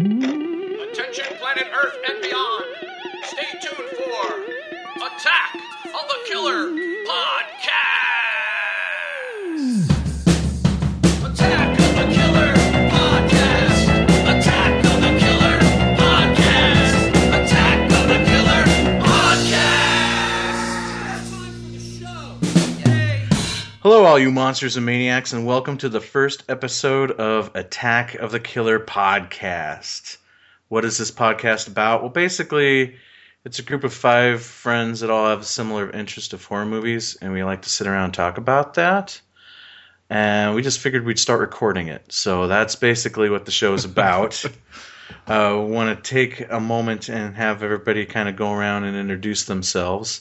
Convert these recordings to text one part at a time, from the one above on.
Attention, planet Earth and beyond. Stay tuned for Attack of the Killer Podcast. Hello, all you monsters and maniacs, and welcome to the first episode of Attack of the Killer podcast. What is this podcast about? Well, basically, it's a group of five friends that all have a similar interest of horror movies, and we like to sit around and talk about that. And we just figured we'd start recording it. So that's basically what the show is about. uh, Want to take a moment and have everybody kind of go around and introduce themselves.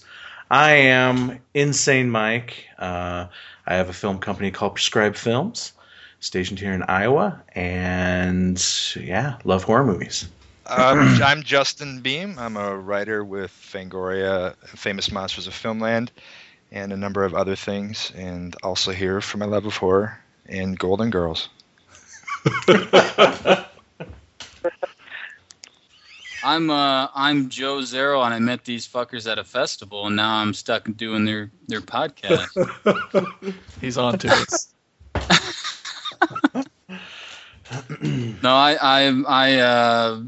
I am Insane Mike. Uh, I have a film company called Prescribed Films, stationed here in Iowa, and yeah, love horror movies. Um, I'm Justin Beahm. I'm a writer with Fangoria, Famous Monsters of Filmland, and a number of other things, and also here for my love of horror and Golden Girls. I'm uh I'm Joe Zero and I met these fuckers at a festival and now I'm stuck doing their their podcast. He's on to it. no, I I I uh,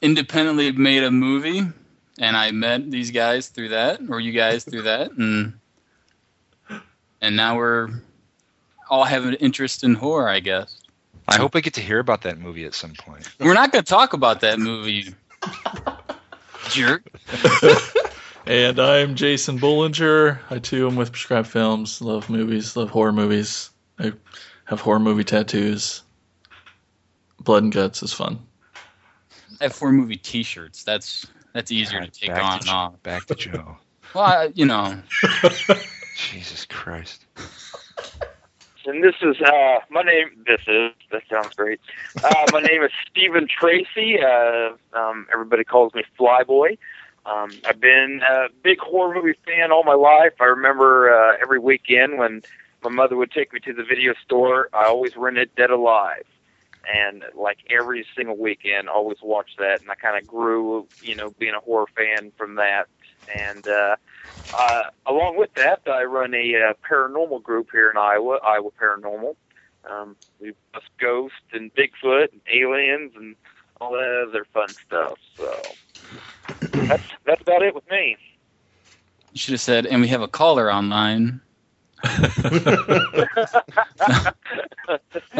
independently made a movie and I met these guys through that or you guys through that and and now we're all have an interest in horror, I guess. I hope I get to hear about that movie at some point. We're not going to talk about that movie. Jerk. And I'm Jason Bollinger. I too am with Prescribed Films. Love movies, love horror movies. I have horror movie tattoos. Blood and guts is fun. I have four movie T-shirts. That's that's easier to take on to, and off. Back to Joe. Well, I, you know, Jesus Christ. And this is uh, my name. This is that sounds great. Uh, my name is Stephen Tracy. Uh, um, everybody calls me Flyboy. Um, I've been a big horror movie fan all my life. I remember uh, every weekend when my mother would take me to the video store. I always rented Dead Alive, and like every single weekend, I always watched that. And I kind of grew, you know, being a horror fan from that. And uh, uh, along with that, I run a uh, paranormal group here in Iowa, Iowa Paranormal. Um, we bust ghosts and Bigfoot and aliens and all that other fun stuff. So that's that's about it with me. you should have said, and we have a caller online.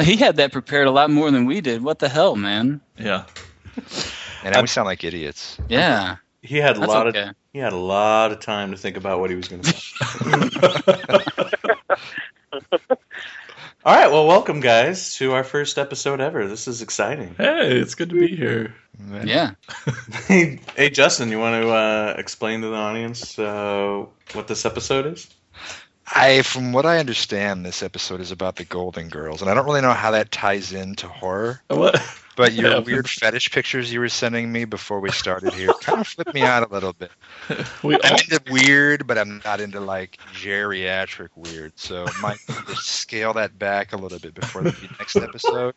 he had that prepared a lot more than we did. What the hell, man? Yeah. And now we sound like idiots. Yeah, He had a that's lot okay. of he had a lot of time to think about what he was going to say. All right, well, welcome guys to our first episode ever. This is exciting. Hey, it's good to be here. Yeah. hey, hey, Justin, you want to uh, explain to the audience uh, what this episode is? I, from what I understand, this episode is about the Golden Girls, and I don't really know how that ties into horror. What? But your Yeah. weird fetish pictures you were sending me before we started here kind of flipped me out a little bit. We I'm all, into weird, but I'm not into like geriatric weird. So might just scale that back a little bit before the next episode.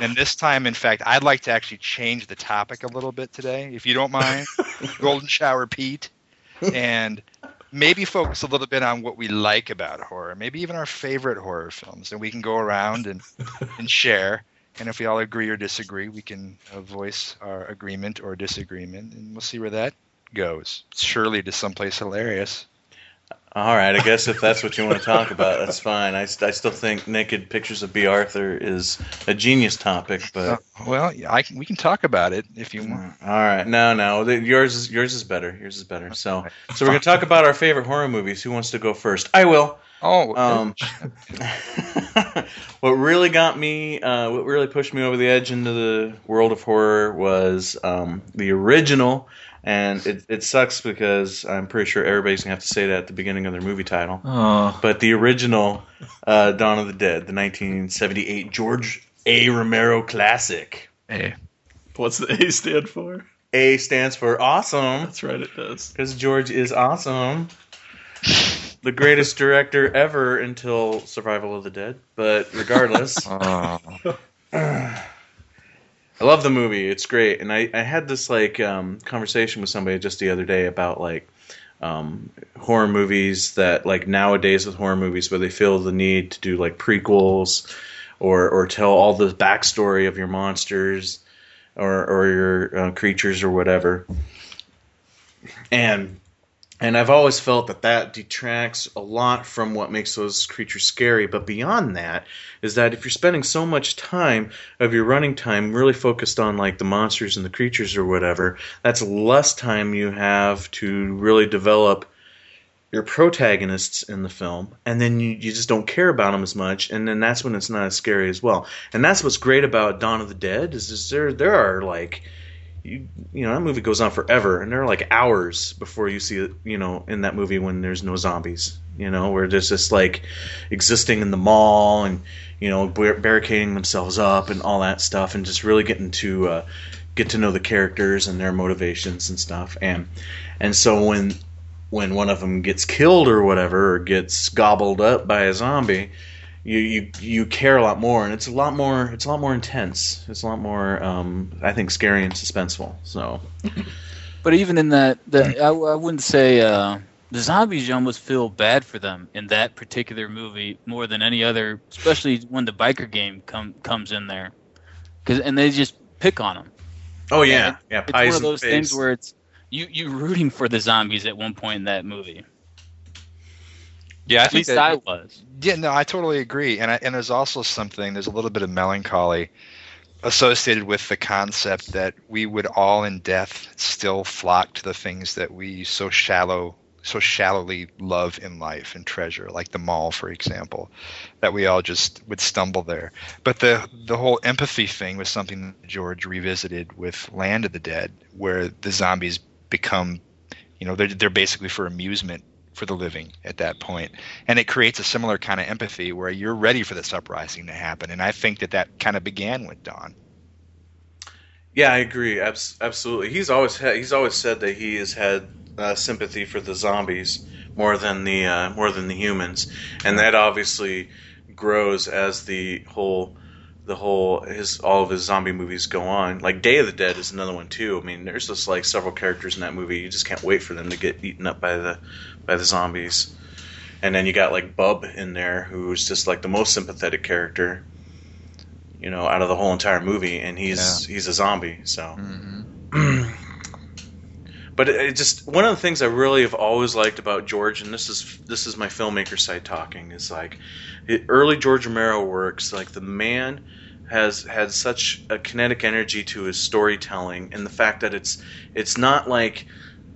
And this time, in fact, I'd like to actually change the topic a little bit today, if you don't mind. Golden Shower Pete, and maybe focus a little bit on what we like about horror, maybe even our favorite horror films, and we can go around and and share. And if we all agree or disagree, we can uh, voice our agreement or disagreement, and we'll see where that goes. Surely to someplace hilarious. All right, I guess if that's what you want to talk about, that's fine. I, I still think naked pictures of Bea Arthur is a genius topic, Uh, but well, I can, we can talk about it if you want. all right, no, no, yours is yours is better. Yours is better. So, so we're gonna talk about our favorite horror movies. Who wants to go first? I will. Oh, Um, what really got me, uh, what really pushed me over the edge into the world of horror was um, the original, and it, it sucks because I'm pretty sure everybody's gonna have to say that at the beginning of their movie title. oh, But the original uh, Dawn of the Dead, the 1978 George A. Romero classic. hey, what's the A stand for? A stands for awesome That's right, it does. because George is awesome. The greatest director ever until Survival of the Dead. But regardless, oh, I love the movie. It's great. And I, I had this like um, conversation with somebody just the other day about like um, horror movies that like nowadays with horror movies where they feel the need to do like prequels or or tell all the backstory of your monsters or or your uh, creatures or whatever. And and I've always felt that that detracts a lot from what makes those creatures scary. But beyond that, is that if you're spending so much time of your running time really focused on like the monsters and the creatures or whatever, that's less time you have to really develop your protagonists in the film, and then you, you just don't care about them as much, and then that's when it's not as scary as well. And that's what's great about Dawn of the Dead is, is there there are like you you know that movie goes on forever, and there are like hours before you see you know in that movie when there's no zombies, you know where there's just like existing in the mall and you know bar- barricading themselves up and all that stuff, and just really getting to uh, get to know the characters and their motivations and stuff, and and so when when one of them gets killed or whatever or gets gobbled up by a zombie you, you you care a lot more and it's a lot more it's a lot more intense it's a lot more um, i think scary and suspenseful so But even in that, the, I, I wouldn't say uh, the zombies. You almost feel bad for them in that particular movie more than any other, especially when the biker game come comes in there, because and they just pick on them. oh yeah yeah It's one of those things where it's you you rooting for the zombies at one point in that movie. Yeah, I At think least that, I was. Yeah, no, I totally agree. And I, and there's also something. There's a little bit of melancholy associated with the concept that we would all in death still flock to the things that we so shallow so shallowly love in life and treasure like the mall for example that we all just would stumble there but the the whole empathy thing was something that george revisited with land of the dead where the zombies become you know they're, they're basically for amusement for the living at that point and it creates a similar kind of empathy where you're ready for this uprising to happen and i think that that kind of began with dawn Yeah, I agree. Absolutely. He's always he's always said that he has had uh, sympathy for the zombies more than the uh, more than the humans, and that obviously grows as the whole the whole his all of his zombie movies go on. Like Day of the Dead is another one too. I mean, there's just like several characters in that movie. You just can't wait for them to get eaten up by the by the zombies. And then you got like Bub in there, who's just like the most sympathetic character, you know, out of the whole entire movie, and he's he's a zombie. So, mm-hmm. but it, just one of the things I really have always liked about George, and this is this is my filmmaker side talking, is like early George Romero works. Like the man has had such a kinetic energy to his storytelling, and the fact that it's it's not like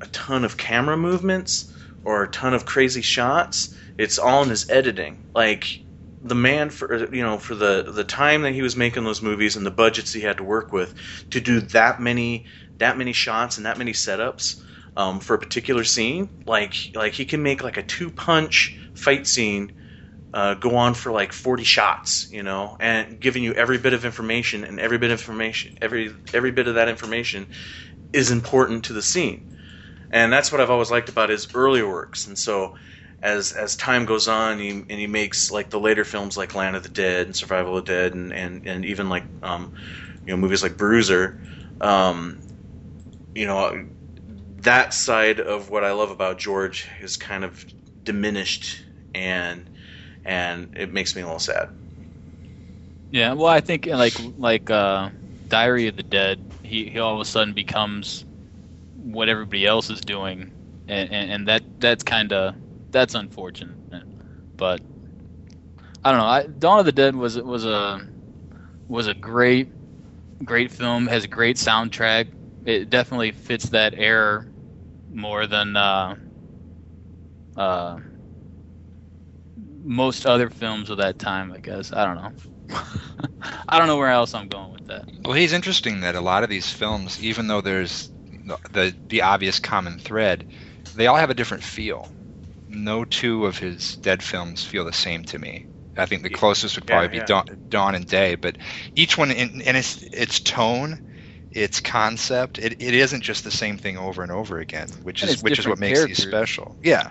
a ton of camera movements or a ton of crazy shots. It's all in his editing. Like the man for you know for the the time that he was making those movies and the budgets he had to work with to do that many that many shots and that many setups um, for a particular scene like like he can make like a two punch fight scene uh, go on for like 40 shots you know and giving you every bit of information and every bit of information every every bit of that information is important to the scene and that's what I've always liked about his earlier works and so as as time goes on, he, and he makes like the later films like Land of the Dead and Survival of the Dead, and and, and even like um, you know movies like Bruiser. Um, you know that side of what I love about George is kind of diminished, and and it makes me a little sad. Yeah, well, I think like like uh, Diary of the Dead, he, he all of a sudden becomes what everybody else is doing, and and, and that that's kind of that's unfortunate. But I don't know. I, Dawn of the Dead was was a was a great great film. Has a great soundtrack. It definitely fits that era more than uh, uh, most other films of that time. I guess I don't know. I don't know where else I'm going with that. Well, he's interesting that a lot of these films, even though there's the the, the obvious common thread, they all have a different feel. No two of his Dead films feel the same to me. I think the closest would probably Yeah, be Dawn, Dawn and Day, but each one in, in its its tone, its concept, it, it isn't just the same thing over and over again, which And is which is what makes these special. Yeah,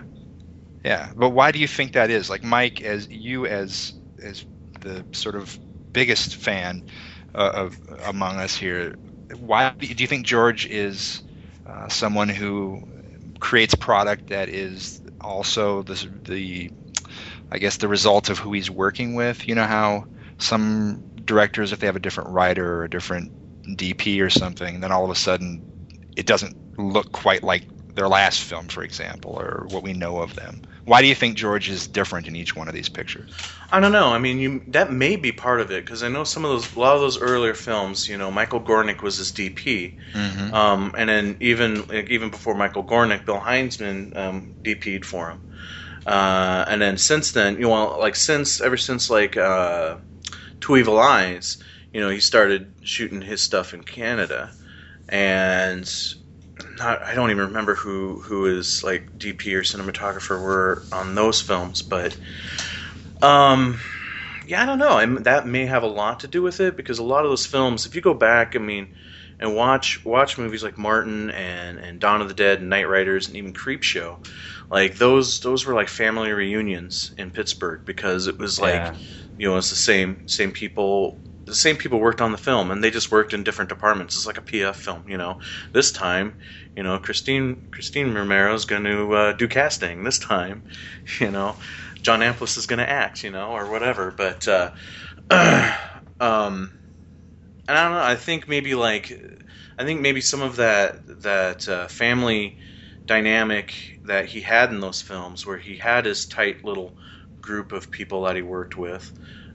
yeah. But why do you think that is? Like Mike, as you as as the sort of biggest fan uh, of among us here. Why do you think George is uh, someone who creates product that is also the the I guess the result of who he's working with? You know how some directors, if they have a different writer or a different DP or something, then all of a sudden it doesn't look quite like their last film, for example, or what we know of them. Why do you think George is different in each one of these pictures? I don't know. I mean, you that may be part of it because I know some of those, a lot of those earlier films. You know, Michael Gornick was his DP, Mm-hmm. um, and then even like, even before Michael Gornick, Bill Hinzman um, DP'd for him. Uh, and then since then, you know, like since ever since like uh, Two Evil Eyes, you know, he started shooting his stuff in Canada, and not, I don't even remember who who his like DP or cinematographer were on those films, but um, yeah, I don't know. I mean, that may have a lot to do with it because a lot of those films, if you go back, I mean, and watch watch movies like Martin and and Dawn of the Dead and Knightriders and even Creepshow, like those those were like family reunions in Pittsburgh because it was like Yeah. you know it's the same same people the same people worked on the film and they just worked in different departments. It's like a PF film, you know. This time, you know, Christine Christine Romero's going to uh, do casting. This time, you know, John Amplas is going to act, you know, or whatever. But uh, um, and I don't know. I think maybe like I think maybe some of that that uh, family dynamic that he had in those films, where he had his tight little group of people that he worked with,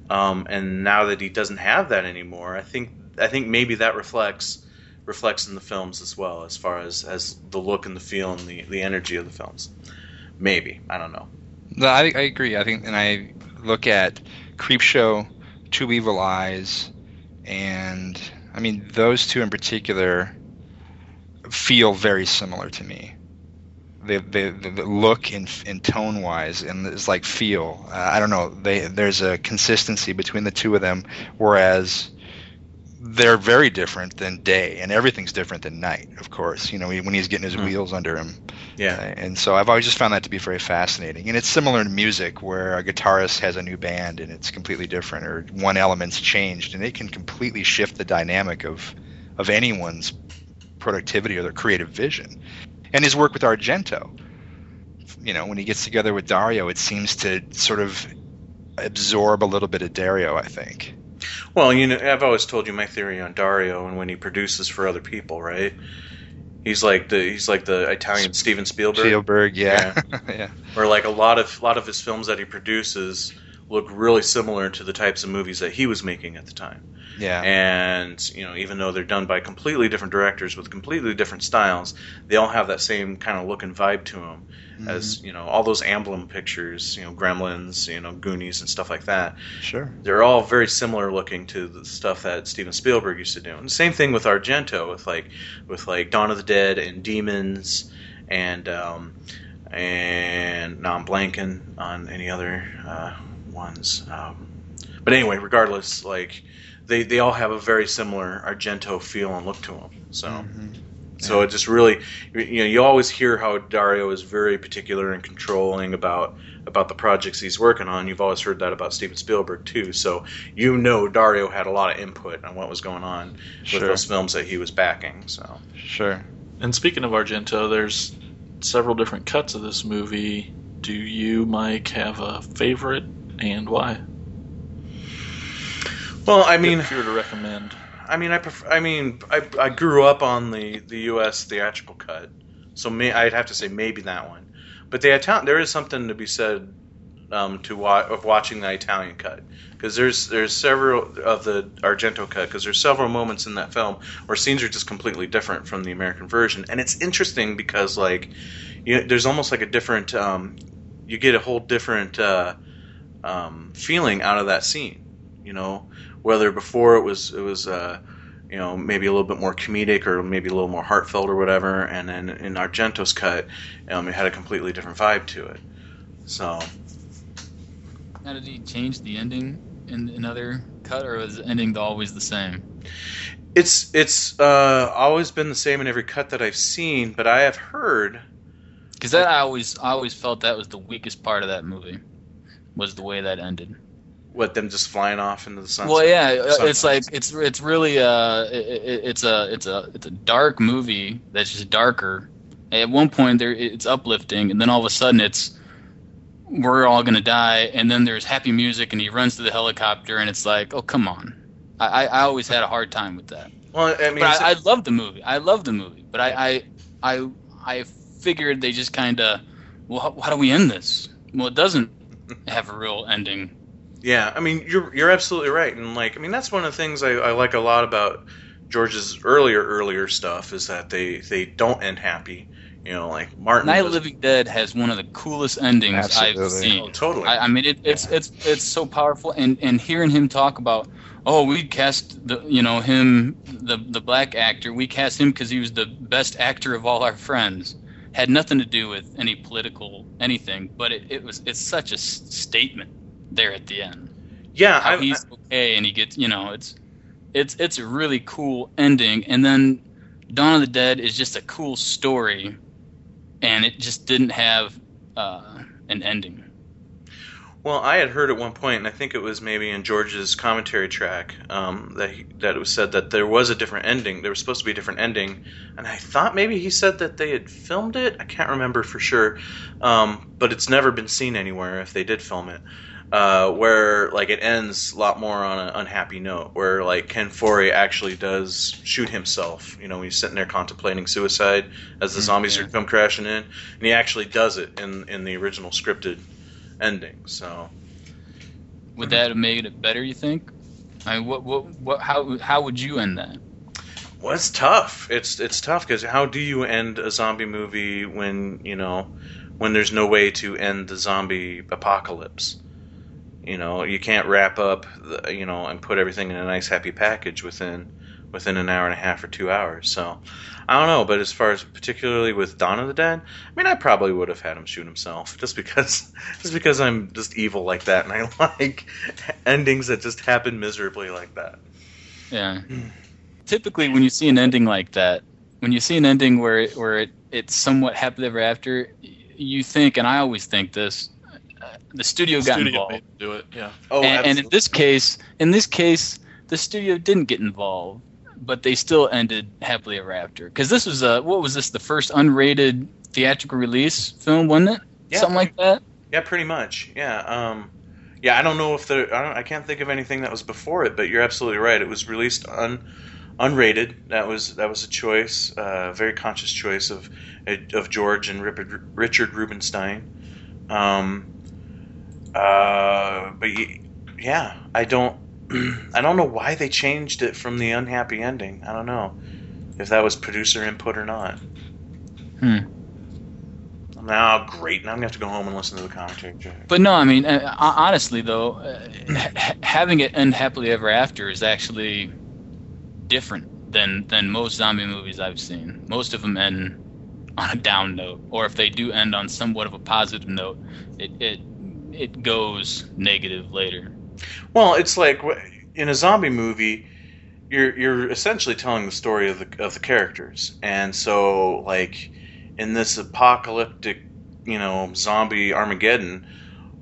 um, and now that he doesn't have that anymore, I think I think maybe that reflects reflects in the films as well, as far as as the look and the feel and the the energy of the films. Maybe I don't know. No, I, I agree. I think, and I look at Creepshow, Two Evil Eyes, and I mean those two in particular feel very similar to me. The the, the, look and, and tone wise, and it's like feel. Uh, I don't know. They there's a consistency between the two of them, whereas they're very different than day, and everything's different than night. Of course, you know when he's getting his Hmm. wheels under him. Yeah. Uh, and so I've always just found that to be very fascinating. And it's similar to music, where a guitarist has a new band and it's completely different, or one element's changed, and it can completely shift the dynamic of of anyone's productivity or their creative vision. And his work with Argento, you know, when he gets together with Dario, it seems to sort of absorb a little bit of Dario. I think. Well, you know, I've always told you my theory on Dario and when he produces for other people, right? He's like the he's like the Italian Steven Spielberg, Spielberg, yeah, yeah, where like a lot of a lot of his films that he produces look really similar to the types of movies that he was making at the time. yeah. And you know, even though they're done by completely different directors with completely different styles, they all have that same kind of look and vibe to them. As you know, all those Amblin pictures, you know, Gremlins, you know, Goonies, and stuff like that sure. they're all very similar looking to the stuff that Steven Spielberg used to do. And same thing with Argento, with like with like Dawn of the Dead and Demons, and um, and now I'm blanking on any other uh, ones. Um, but anyway, regardless, like they they all have a very similar Argento feel and look to them. So. Mhm. So it just really, you know, you always hear how Dario is very particular and controlling about about the projects he's working on. You've always heard that about Steven Spielberg too. So you know Dario had a lot of input on what was going on with those films that he was backing. So Sure. And speaking of Argento, there's several different cuts of this movie. Do you, Mike, have a favorite and why? well, I mean, if you were to recommend. I mean, I prefer, I mean, I, I grew up on the the U.S. theatrical cut, so may, I'd have to say maybe that one. But the Italian, there is something to be said um, to wa- of watching the Italian cut because there's there's several of the Argento cut because there's several moments in that film where scenes are just completely different from the American version, and it's interesting because like you there's almost like a different um, you get a whole different uh, um, feeling out of that scene, you know whether before it was it was uh, you know maybe a little bit more comedic or maybe a little more heartfelt or whatever, and then in Argento's cut, um, it had a completely different vibe to it. So Now, did he change the ending in another cut, or was the ending always the same? it's it's uh, always been the same in every cut that I've seen, but I have heard. Because that I always, I always felt that was the weakest part of that movie, was the way that ended. With them just flying off into the sunset. Well, yeah, uh, Sunrise. it's like it's it's really uh it, it- it's a it's a it's a dark movie that's just darker. At one point there it's uplifting, and then all of a sudden it's we're all gonna die, and then there's happy music, and he runs to the helicopter, and it's like, oh come on. I, I I always had a hard time with that, Well, I mean, but I, I love the movie. I love the movie, but I I I, I figured they just kind of well, how, how do we end this? Well, it doesn't have a real ending. Yeah, I mean you're you're absolutely right, and like I mean that's one of the things I, I like a lot about George's earlier earlier stuff is that they they don't end happy. You know, like Martin. Night of Living Dead has one of the coolest endings I've seen. Oh, totally. I, I mean, it, it's it's it's so powerful, and and hearing him talk about, oh, we cast the you know him the the black actor, we cast him because he was the best actor of all our friends. Had nothing to do with any political anything, but it, it was it's such a s- statement there at the end. yeah, How I, he's okay, and he gets you know it's it's it's a really cool ending, and then Dawn of the Dead is just a cool story, and it just didn't have uh, an ending. Well, I had heard at one point, and I think it was maybe in George's commentary track, um, that he, that it was said that there was a different ending. There was supposed to be a different ending, and I thought maybe he said that they had filmed it. I can't remember for sure, um, but it's never been seen anywhere if they did film it. Uh, where like it ends a lot more on an unhappy note, where like Ken Foree actually does shoot himself. You know, he's sitting there contemplating suicide as the zombies yeah. are come crashing in, and he actually does it in in the original scripted ending. So. Would that have made it better? You think? I mean, what what what how how would you end that? Well, it's tough. It's it's tough because how do you end a zombie movie when you know when there's no way to end the zombie apocalypse? You know, you can't wrap up, the, you know, and put everything in a nice happy package within within an hour and a half or two hours. So I don't know, but as far as particularly with Dawn of the Dead, I mean, I probably would have had him shoot himself just because just because I'm just evil like that, and I like endings that just happen miserably like that. Yeah. Typically, when you see an ending like that, when you see an ending where it, where it, it's somewhat happily ever after, you think, and I always think this, uh, the studio got Studio involved. made them do it. Yeah. Oh, and, and in this case, in this case, the studio didn't get involved, but they still ended happily ever after. Because this was a what was this the first unrated theatrical release film, wasn't it? Yeah. Something like that. Yeah, pretty much. Yeah. Um, yeah, I don't know if there. I, I can't think of anything that was before it, but you're absolutely right. It was released un, unrated. That was that was a choice, a very conscious choice of of George and Rip- Richard Rubinstein. Um, uh, but yeah, I don't. I don't know why they changed it from the unhappy ending. I don't know if that was producer input or not. Hmm. Now, great. Now I'm gonna have to go home and listen to the commentary. But no, I mean, uh, honestly though, uh, ha- having it end happily ever after is actually different than than most zombie movies I've seen. Most of them end on a down note, or if they do end on somewhat of a positive note, it it it goes negative later. Well, it's like in a zombie movie, you're you're essentially telling the story of the of the characters, and so like in this apocalyptic, you know, zombie Armageddon,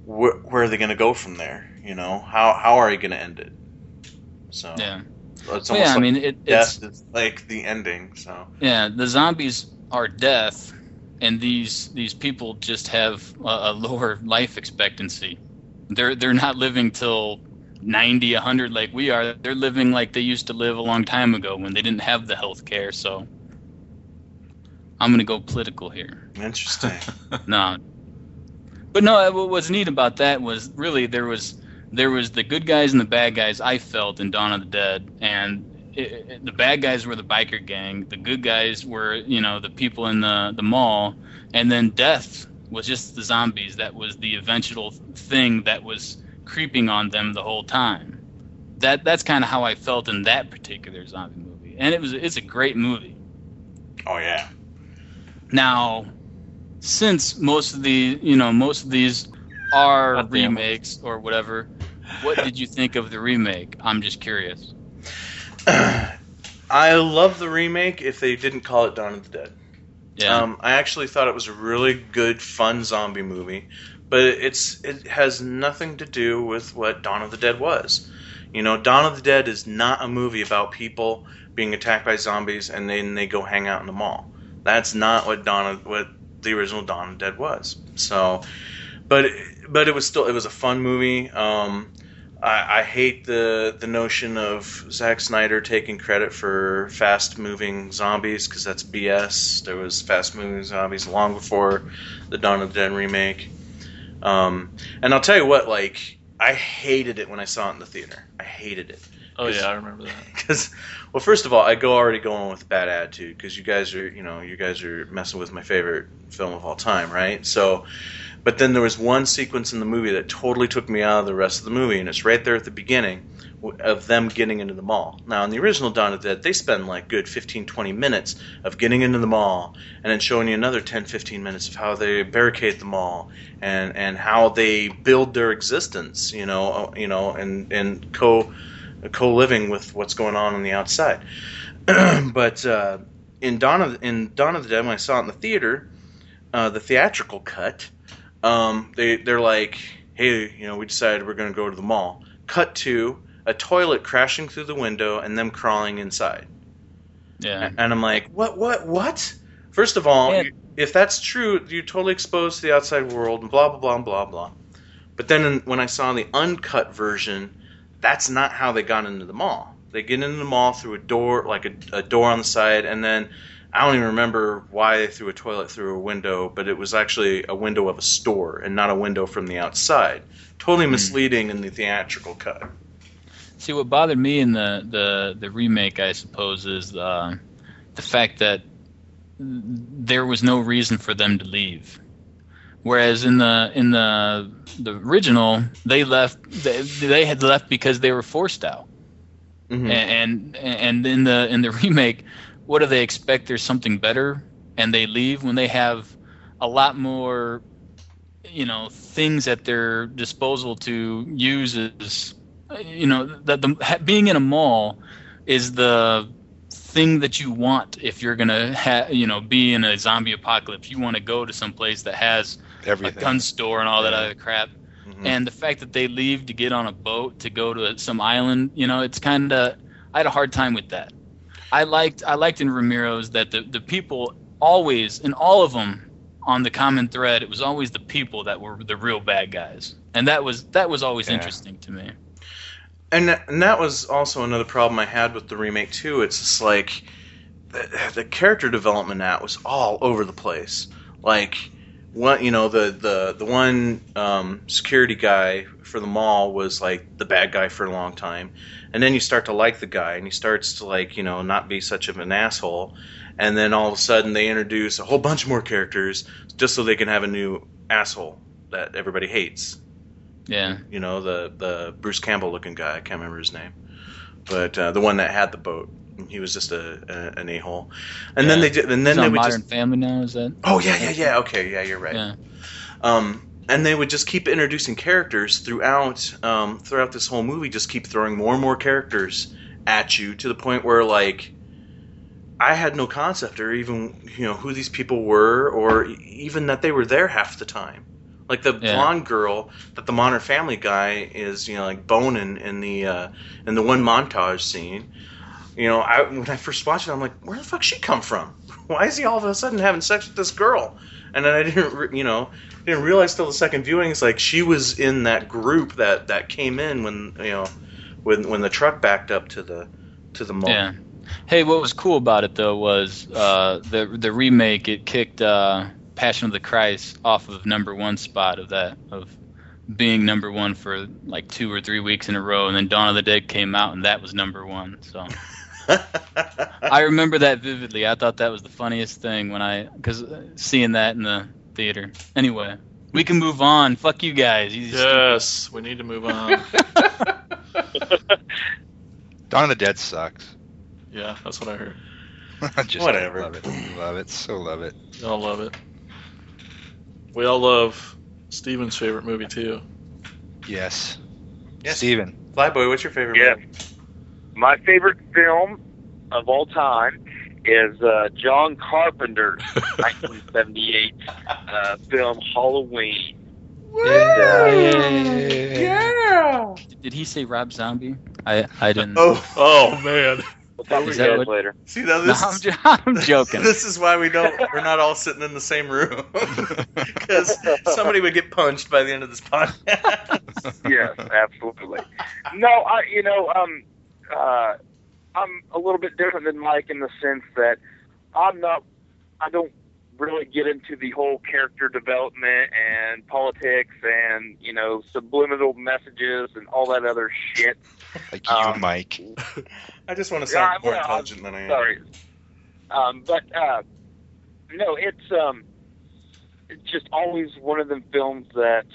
wh- where are they going to go from there? You know, how how are you going to end it? So Yeah. it's Well, yeah, I mean, it, it's death is like the ending. So Yeah, the zombies are death, and these these people just have a, a lower life expectancy. They're they're not living till 90, 100 like we are. They're living like they used to live a long time ago when they didn't have the health care. So I'm gonna go political here. interesting. No, but no. Uh, what was neat about that was really there was there was the good guys and the bad guys. I felt in Dawn of the Dead, and it, it- the bad guys were the biker gang. The good guys were you know the people in the the mall, and then death was just the zombies. That was the eventual thing that was creeping on them the whole time. That that's kind of how I felt in that particular zombie movie, and it was it's a great movie. oh yeah. Now, since most of the you know most of these are God damn it. remakes or whatever, what did you think of the remake? I'm just curious. I love the remake if they didn't call it Dawn of the Dead. Yeah, Um, I actually thought it was a really good, fun zombie movie, but it's it has nothing to do with what Dawn of the Dead was. You know, Dawn of the Dead is not a movie about people being attacked by zombies and then they go hang out in the mall. That's not what Dawn of, what the original Dawn of the Dead was. So, but but it was still it was a fun movie. Um, I, I hate the the notion of Zack Snyder taking credit for fast moving zombies because that's BS. There was fast moving zombies long before the Dawn of the Dead remake. Um, and I'll tell you what, like I hated it when I saw it in the theater. I hated it Oh yeah, I remember that. because well first of all i go already going with bad attitude because you guys are you know you guys are messing with my favorite film of all time right so but then there was one sequence in the movie that totally took me out of the rest of the movie and it's right there at the beginning of them getting into the mall now in the original dawn of the dead they spend like good 15 20 minutes of getting into the mall and then showing you another 10 15 minutes of how they barricade the mall and and how they build their existence you know uh, you know and and co co-living with what's going on on the outside. but uh, in Dawn of in Dawn of the Dead, when I saw it in the theater, uh, the theatrical cut, um, they they're like, hey, you know, we decided we're going to go to the mall. Cut to a toilet crashing through the window and them crawling inside. Yeah. And I'm like, what, what, what? First of all, Yeah. you- if that's true, you're totally exposed to the outside world and blah, blah, blah, blah, blah. But then in, when I saw the uncut version, that's not how they got into the mall. They get into the mall through a door, like a, a door on the side, and then I don't even remember why they threw a toilet through a window, but it was actually a window of a store and not a window from the outside. Totally misleading in the theatrical cut. See, what bothered me in the the, the remake, I suppose, is uh, the fact that there was no reason for them to leave. Whereas in the in the the original, they left. They, they had left because they were forced out. Mhm. And, and and in the in the remake, what do they expect? There's something better, and they leave when they have a lot more, you know, things at their disposal to use as, you know, that the being in a mall is the thing that you want if you're gonna ha- you know be in a zombie apocalypse. You want to go to some place that has a gun store and all that other crap Mhm. and the fact that they leave to get on a boat to go to some island you know it's kind of i had a hard time with that i liked i liked in Romero's that the, the people always in all of them on the common thread it was always the people that were the real bad guys and that was that was always Yeah. interesting to me and that, and that was also another problem I had with the remake too. It's just like the, the character development in that was all over the place. Like one, you know, the the the one um, security guy for the mall was like the bad guy for a long time, and then you start to like the guy, and he starts to like you know not be such of an asshole, and then all of a sudden they introduce a whole bunch more characters just so they can have a new asshole that everybody hates yeah you know the the Bruce Campbell looking guy. I can't remember his name, but uh, the one that had the boat. He was just a, a an a hole. And then they did. And then It's they on would modern just. family now is that Oh yeah, yeah, yeah. Okay, yeah, you're right. yeah Um, and they would just keep introducing characters throughout um, throughout this whole movie. Just keep throwing more and more characters at you to the point where like I had no concept or even you know who these people were or even that they were there half the time. Like the Yeah. blonde girl that the Modern Family guy is, you know, like boning in the uh, in the one montage scene. You know, I when I first watched it, I'm like, where the fuck she come from? Why is he all of a sudden having sex with this girl? And then I didn't, you know, didn't realize till the second viewing. It's like she was in that group that that came in when you know when when the truck backed up to the to the mall. Yeah. Hey, what was cool about it though was uh, the the remake. It kicked uh, Passion of the Christ off of number one spot of that of being number one for like two or three weeks in a row, and then Dawn of the Dead came out, and that was number one. So I remember that vividly. I thought that was the funniest thing when I because seeing that in the theater. Anyway, we can move on. Fuck you guys. You stupid- Yes, we need to move on. Dawn of the Dead sucks. yeah, that's what I heard. Just Whatever. Love it. Love it. So love it. We all love it. We all love Steven's favorite movie too. Yes. Yes. Steven. Flyboy, what's your favorite? Yeah. movie? My favorite film of all time is uh, John Carpenter's 1978 uh, film Halloween. Yeah. Did he say Rob Zombie? I I didn't. Oh, Oh man. We'll talk to Is that what- later. see now No, this I'm, is, jo- I'm joking. this is why we don't we're not all sitting in the same room because somebody would get punched by the end of this podcast. yes, absolutely. No, I you know um uh I'm a little bit different than Mike in the sense that I'm not I don't really get into the whole character development and politics and you know subliminal messages and all that other shit. Like you, Um, Mike. I just want to Yeah, sound more well, intelligent than I am. Sorry. Um, but uh, no, it's um, it's just always one of them films that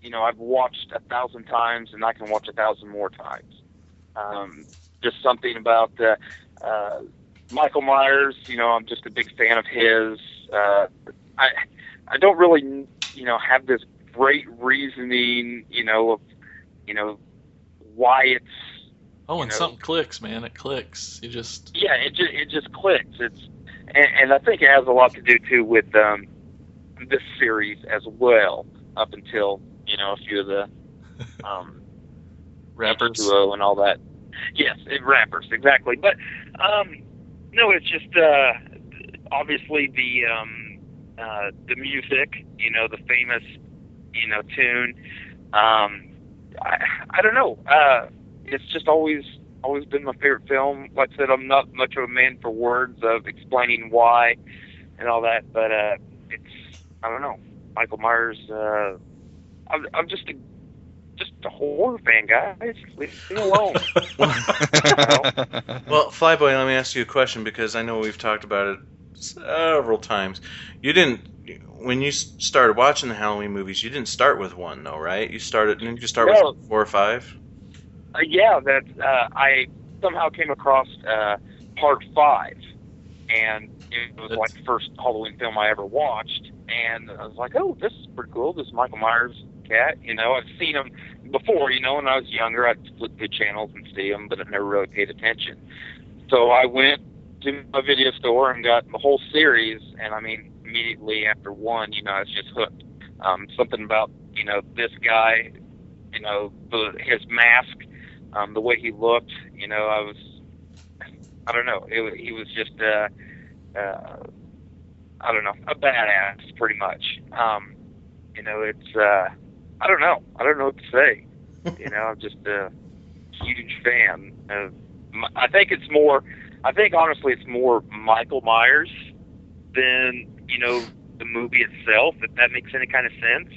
you know I've watched a thousand times and I can watch a thousand more times. Um, just something about uh, uh, Michael Myers. You know, I'm just a big fan of his. Uh, I I don't really you know have this great reasoning. You know of you know why it's Oh, when You know- something clicks, man, it clicks. You just yeah, it just it just clicks. It's and, and I think it has a lot to do too with um, this series as well. Up until you know a few of the um, rappers. H2O and all that. Yes, it, rappers exactly. But um, no, it's just uh, obviously the um, uh, the music. You know, the famous you know tune. Um, I I don't know. Uh, it's just always always been my favorite film. Like I said, I'm not much of a man for words of explaining why and all that, but uh, it's I don't know. Michael Myers. Uh, I'm I'm just a just a horror fan, guys. Leave me alone. Well, Flyboy, let me ask you a question because I know we've talked about it several times. You didn't, when you started watching the Halloween movies, you didn't start with one, though, right? You started, didn't you start No. with four or five? Uh, yeah, that uh, I somehow came across uh, part five, and it was That's- like the first Halloween film I ever watched, and I was like, oh, this is pretty cool. This is Michael Myers cat. You know, I've seen him before. You know, when I was younger, I'd flip the channels and see him, but I never really paid attention. So I went to a video store and got the whole series, and I mean, immediately after one, you know, I was just hooked. Um, something about you know this guy, you know, the, his mask, um, the way he looked. You know, I was, I don't know, it, he was just, uh, uh, I don't know, a badass, pretty much. Um, you know, it's, uh, I don't know, I don't know what to say. you know, I'm just a huge fan of. I think it's more. I think honestly, it's more Michael Myers than you know the movie itself. If that makes any kind of sense.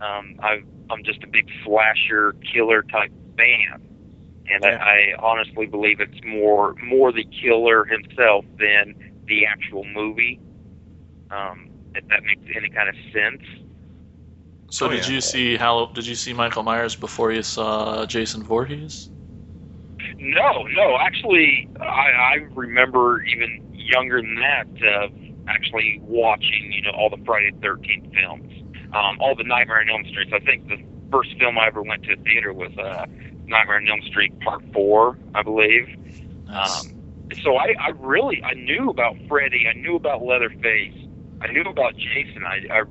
Um, I, I'm just a big slasher killer type fan, and Yeah. I, I honestly believe it's more more the killer himself than the actual movie. Um, if that makes any kind of sense. So Oh, did yeah. you see how? Did you see Michael Myers before you saw Jason Voorhees? No, no. Actually, I, I remember even younger than that, uh, actually watching, you know, all the Friday the Thirteenth films, um, all the Nightmare on Elm Street. So I think the first film I ever went to a theater was uh, Nightmare on Elm Street Part Four, I believe. Nice. Um, so I, I really I knew about Freddy, I knew about Leatherface, I knew about Jason. I, I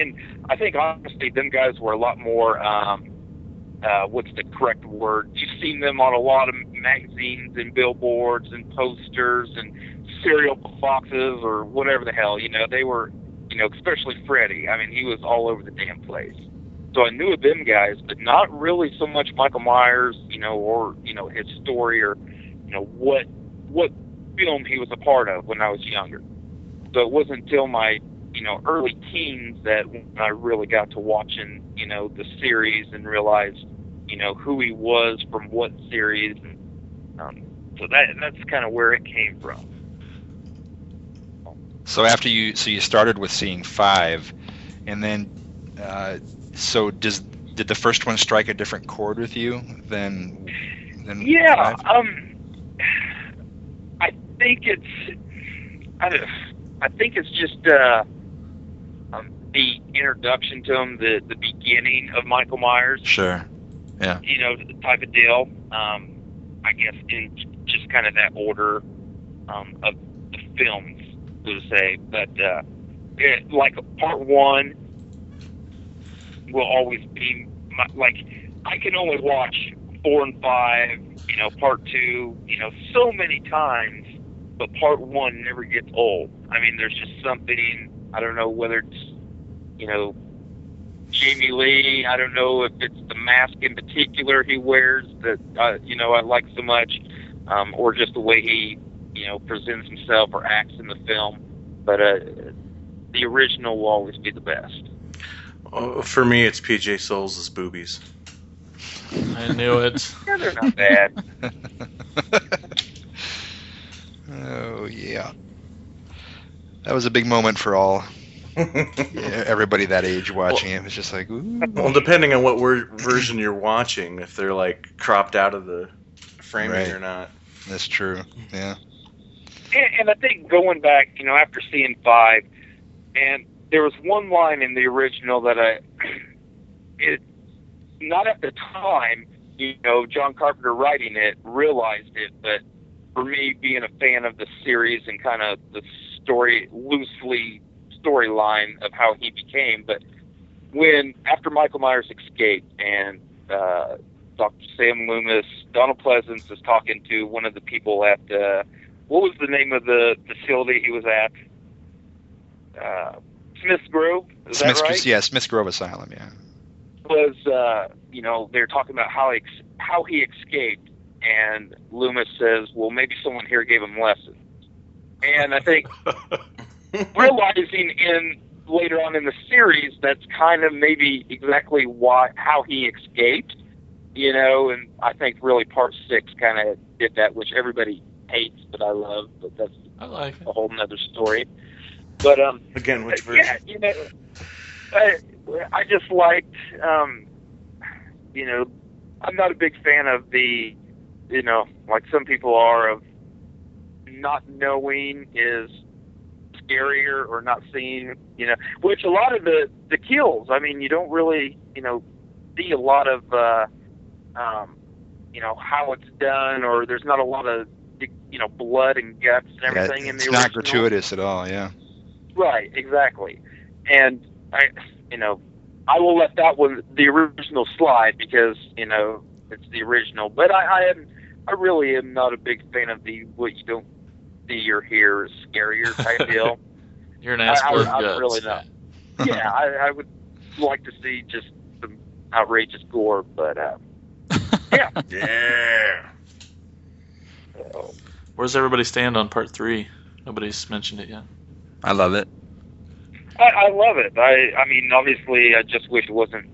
and I think honestly, them guys were a lot more. Um, uh, what's the correct word? You've seen them on a lot of magazines and billboards and posters and cereal boxes or whatever the hell. You know, they were, you know, especially Freddy. I mean, he was all over the damn place. So I knew of them guys, but not really so much Michael Myers, you know, or you know his story or you know what what film he was a part of when I was younger. So it wasn't until my you know early teens that when I really got to watching you know the series and realized you know who he was from what series. And, um, so that that's kind of where it came from. So after you, so you started with seeing five, and then, uh, so does did the first one strike a different chord with you than than Yeah, five? um, I think it's, I, I think it's just uh, the introduction to him, the the beginning of Michael Myers. Sure. Yeah. You know, type of deal. Um, I guess in just kind of that order um, of the films, so to say. But uh, it, like part one, will always be my, like I can only watch four and five, you know, part two, you know, so many times, but part one never gets old. I mean, there's just something I don't know whether it's you know Jamie Lee. I don't know if it's the mask in particular he wears that uh, you know I like so much, um, or just the way he you know presents himself or acts in the film. But uh, the original will always be the best. Oh, for me, it's PJ Soles' boobies. I knew it. Yeah, they're not bad. oh yeah, that was a big moment for all yeah, everybody that age watching it. It was just like, ooh. well, depending on what wor- version you're watching, if they're like cropped out of the framing Right. or not. That's true. Yeah. and, and I think going back, you know, after seeing five, and there was one line in the original that I, it, not at the time, you know, John Carpenter writing it realized it, but for me, being a fan of the series and kind of the story, loosely storyline of how he became, but when after Michael Myers escaped and uh, Dr. Sam Loomis, Donald Pleasence is talking to one of the people at uh, what was the name of the facility he was at? Uh, Smith's Grove, is Smith's, that right? Yeah, Smith's Grove Asylum. Yeah. Was uh, you know they're talking about how he ex- how he escaped, and Loomis says, "Well, maybe someone here gave him lessons." And I think realizing in later on in the series that's kind of maybe exactly why how he escaped, you know, and I think really part six kind of did that, which everybody hates, but I love, but that's I like it. a whole nother story. But um, Again, which version? yeah, you know, I, I just liked, um, you know, I'm not a big fan of the, you know, like some people are of not knowing is scarier or not seeing, you know, which a lot of the the kills. I mean, you don't really, you know, see a lot of, uh, um, you know, how it's done, or there's not a lot of, you know, blood and guts and everything yeah, in the original. it's not gratuitous at all. Yeah. Right, exactly. And I, you know, I will let that one, the original, slide because you know it's the original. But I, I am, I really am not a big fan of the what you don't see or hear is scarier type deal. You're an I- I- full of I'm really not. yeah, I, I would like to see just some outrageous gore, but uh, yeah. Yeah. So, Where's everybody stand on part three? Nobody's mentioned it yet. I love it. I, I love it. I, I mean, obviously, I just wish it wasn't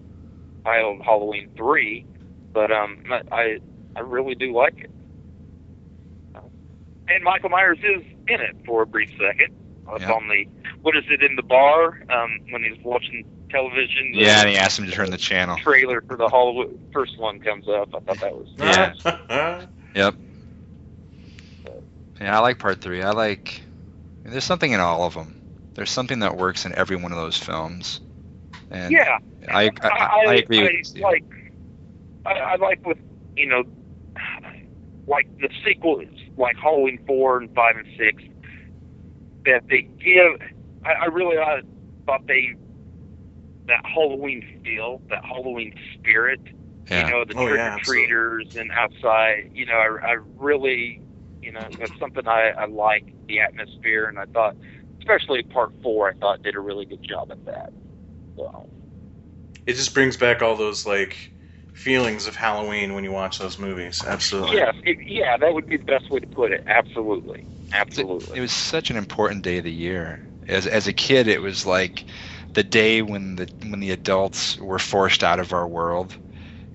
titled Halloween three, but um, I, I really do like it. And Michael Myers is in it for a brief second. It's Yeah. on the what is it in the bar um, when he's watching television. Yeah, and he asked him to turn the channel. trailer for the Hollywood first one comes up. I thought that was Yeah. Yep. Yeah, I like part three. I like. There's something in all of them. There's something that works in every one of those films. And yeah. I, I, I, I agree with you. Steve. like I, I like with you know like the sequels like Halloween four and five and six that they give I, I really uh, thought they that Halloween feel that Halloween spirit Yeah. you know the Oh, trick yeah, or treaters and outside you know I, I really you know that's something I, I like the atmosphere and I thought especially part four I thought did a really good job at that. So. It just brings back all those like feelings of Halloween when you watch those movies. Absolutely. Yes, it, yeah, that would be the best way to put it. Absolutely, It, absolutely. it was such an important day of the year. As as a kid, it was like the day when the when the adults were forced out of our world,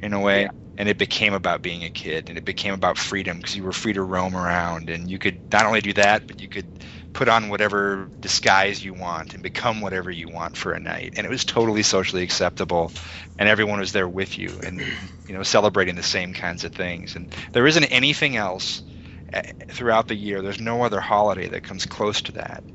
in a way. Yeah. And it became about being a kid, and it became about freedom because you were free to roam around, and you could not only do that, but you could put on whatever disguise you want and become whatever you want for a night. And it was totally socially acceptable, and everyone was there with you, and you know, celebrating the same kinds of things. And there isn't anything else uh, throughout the year. There's no other holiday that comes close to that.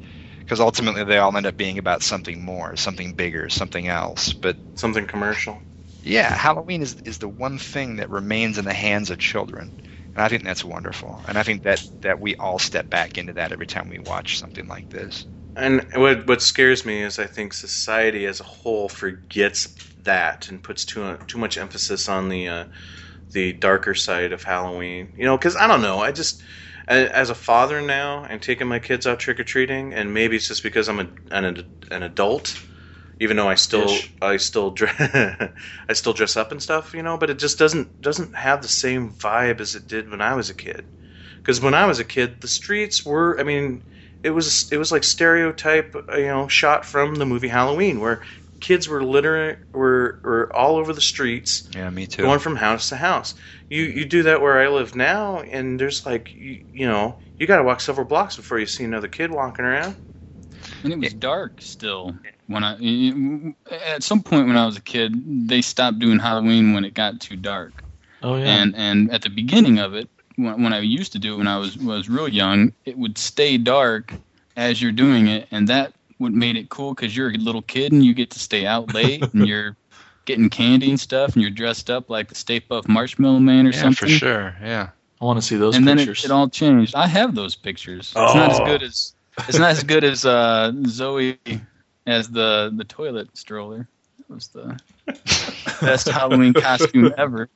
Because ultimately, they all end up being about something more, something bigger, something else. But Something commercial. yeah, Halloween is is the one thing that remains in the hands of children, and I think that's wonderful. And I think that that we all step back into that every time we watch something like this. And what what scares me is I think society as a whole forgets that and puts too too much emphasis on the uh, the darker side of Halloween. You know, because I don't know. I just as a father now, I'm taking my kids out trick or treating, and maybe it's just because I'm a, an an adult, even though I still Ish. I still dress I still dress up and stuff. You know, but it just doesn't doesn't have the same vibe as it did when I was a kid. Because when I was a kid, the streets were I mean. It was it was like stereotype, uh, you know, shot from the movie Halloween, where kids were littering, were were all over the streets, Yeah, me too. going from house to house. You you do that where I live now, and there's like you, you know you got to walk several blocks before you see another kid walking around. And it was dark still when I at some point when I was a kid, they stopped doing Halloween when it got too dark. Oh yeah. And and at the beginning of it, when, when I used to do it when I was was real young, it would stay dark as you're doing it, and that what made it cool because you're a little kid and you get to stay out late and you're getting candy and stuff and you're dressed up like the Stay Puft Marshmallow Man or something. yeah, something. for sure. Yeah. I want to see those and then it, pictures. it all changed. I have those pictures. Oh. It's not as Oh. good as it's not as good as uh, Zoe as the the toilet stroller. That was the best Halloween costume ever.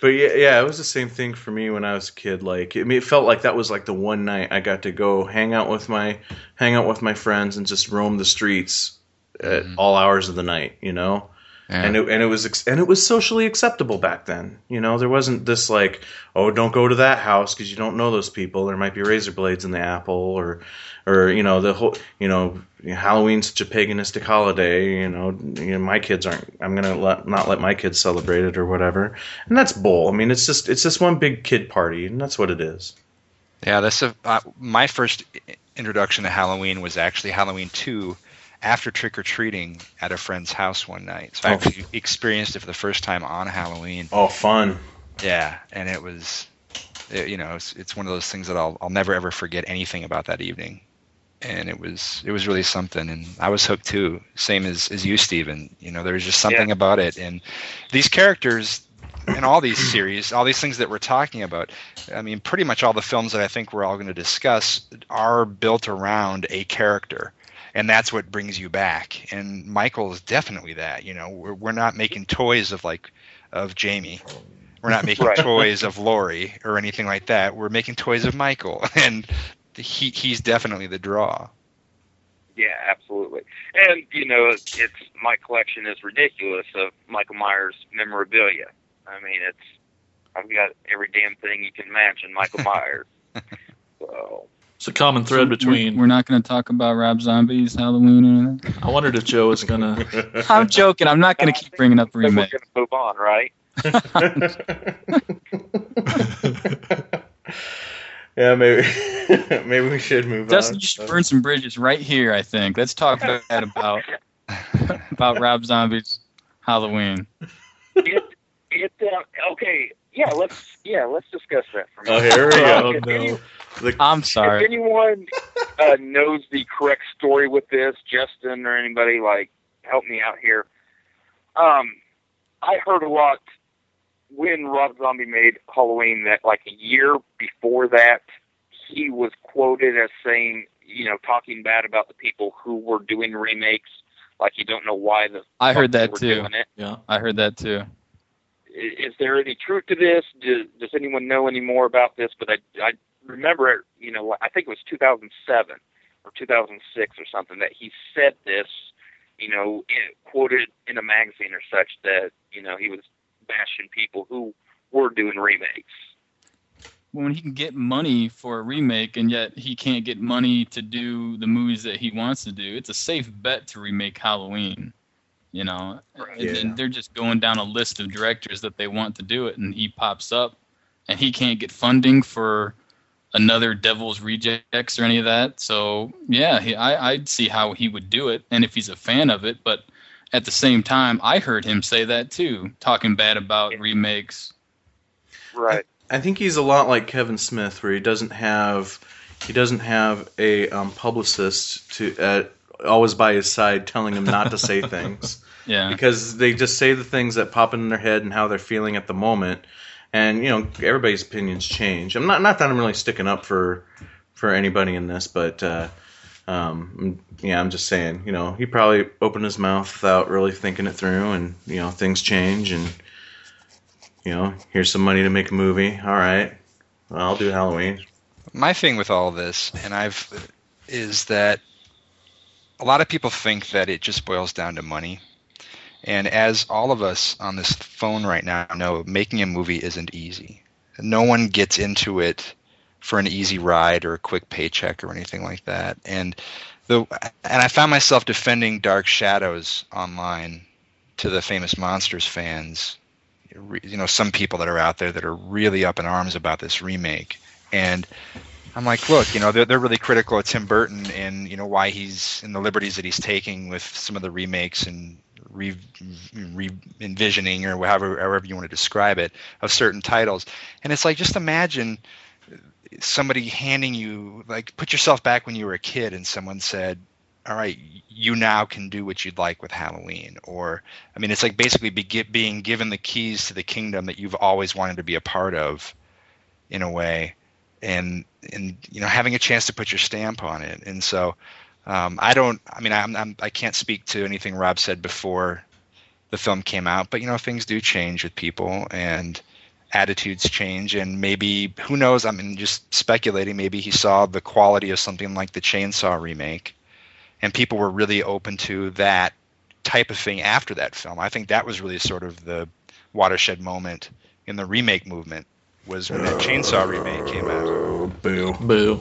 But yeah, yeah, it was the same thing for me when I was a kid. Like, I mean, it felt like that was like the one night I got to go hang out with my hang out with my friends and just roam the streets at Mhm. all hours of the night. You know. Yeah. and it, and it was and it was socially acceptable back then. You know, there wasn't this like, oh, don't go to that house because you don't know those people. There might be razor blades in the apple, or or you know the whole you know Halloween's such a paganistic holiday. You know, you know my kids aren't. I'm gonna let, not let my kids celebrate it or whatever. And that's bull. I mean, it's just it's just one big kid party, and that's what it is. Yeah, that's a, uh, my first introduction to Halloween was actually Halloween 2 after trick or treating at a friend's house one night. So I Oh. actually experienced it for the first time on Halloween. Oh, fun! Yeah, and it was, it, you know, it's, it's one of those things that I'll I'll never ever forget anything about that evening. And it was it was really something, and I was hooked too. Same as as you, Steven. You know, there was just something Yeah. about it, and these characters in all these series, all these things that we're talking about. I mean, pretty much all the films that I think we're all going to discuss are built around a character. And that's what brings you back. And Michael is definitely that. You know, we're, we're not making toys of like of Jamie. We're not making Right. toys of Lori or anything like that. We're making toys of Michael, and he he's definitely the draw. Yeah, absolutely. And you know, it's, it's my collection is ridiculous of Michael Myers memorabilia. I mean, it's I've got every damn thing you can imagine Michael Myers. so it's a common thread So between. We're, we're not going to talk about Rob Zombie's Halloween or anything. I wondered if Joe was gonna. I'm joking. I'm not going to keep bringing up I think we're going to move on, right? yeah, maybe maybe we should move Justin, on. you should burn some bridges right here. I think. Let's talk about about about Rob Zombie's Halloween. It it uh, okay. Yeah, let's yeah let's discuss that for a Oh, minute. here we Oh go. no! The- I'm sorry. If anyone uh, knows the correct story with this, Justin or anybody, like, help me out here. Um, I heard a lot when Rob Zombie made Halloween that, like, a year before that, he was quoted as saying, you know, talking bad about the people who were doing remakes. Like, you don't know why the I heard that too. Yeah, I heard that too. Is there any truth to this? Does, does anyone know any more about this? But I, I remember it, you know, I think it was 2007 or 2006 or something that he said this, you know, in, quoted in a magazine or such that, you know, he was bashing people who were doing remakes. When he can get money for a remake and yet he can't get money to do the movies that he wants to do, it's a safe bet to remake Halloween. You know, Right. And- and they're just going down a list of directors that they want to do it, and he pops up, and he can't get funding for another Devil's Rejects or any of that. So yeah, he, I, I'd see how he would do it, and if he's a fan of it. But at the same time, I heard him say that too, talking bad about remakes. Right. I think he's a lot like Kevin Smith, where he doesn't have he doesn't have a um, publicist to uh, always by his side telling him not to say things Yeah, because they just say the things that pop in their head and how they're feeling at the moment, and you know everybody's opinions change. I'm not not that I'm really sticking up for for anybody in this, but uh, Um, yeah, I'm just saying, you know, he probably opened his mouth without really thinking it through, and you know, things change, and you know, here's some money to make a movie. All right, well, I'll do Halloween. My thing with all this, and I've, is that a lot of people think that it just boils down to money. And as all of us on this phone right now know, making a movie isn't easy. No one gets into it for an easy ride or a quick paycheck or anything like that. And the and I found myself defending Dark Shadows online to the famous monsters fans. You know, some people that are out there that are really up in arms about this remake. And I'm like, look, you know, they're they're really critical of Tim Burton and you know why he's in the liberties that he's taking with some of the remakes and re, re envisioning or however however you want to describe it of certain titles. And it's like just imagine somebody handing you like put yourself back when you were a kid and someone said all right you now can do what you'd like with halloween or i mean it's like basically be, being given the keys to the kingdom that you've always wanted to be a part of in a way and and you know having a chance to put your stamp on it and so um, i don't i mean I'm, I'm i can't speak to anything rob said before the film came out but you know things do change with people and attitudes change and maybe who knows i mean just speculating maybe he saw the quality of something like the chainsaw remake and people were really open to that type of thing after that film i think that was really sort of the watershed moment in the remake movement was when that chainsaw remake came out boo. Boo.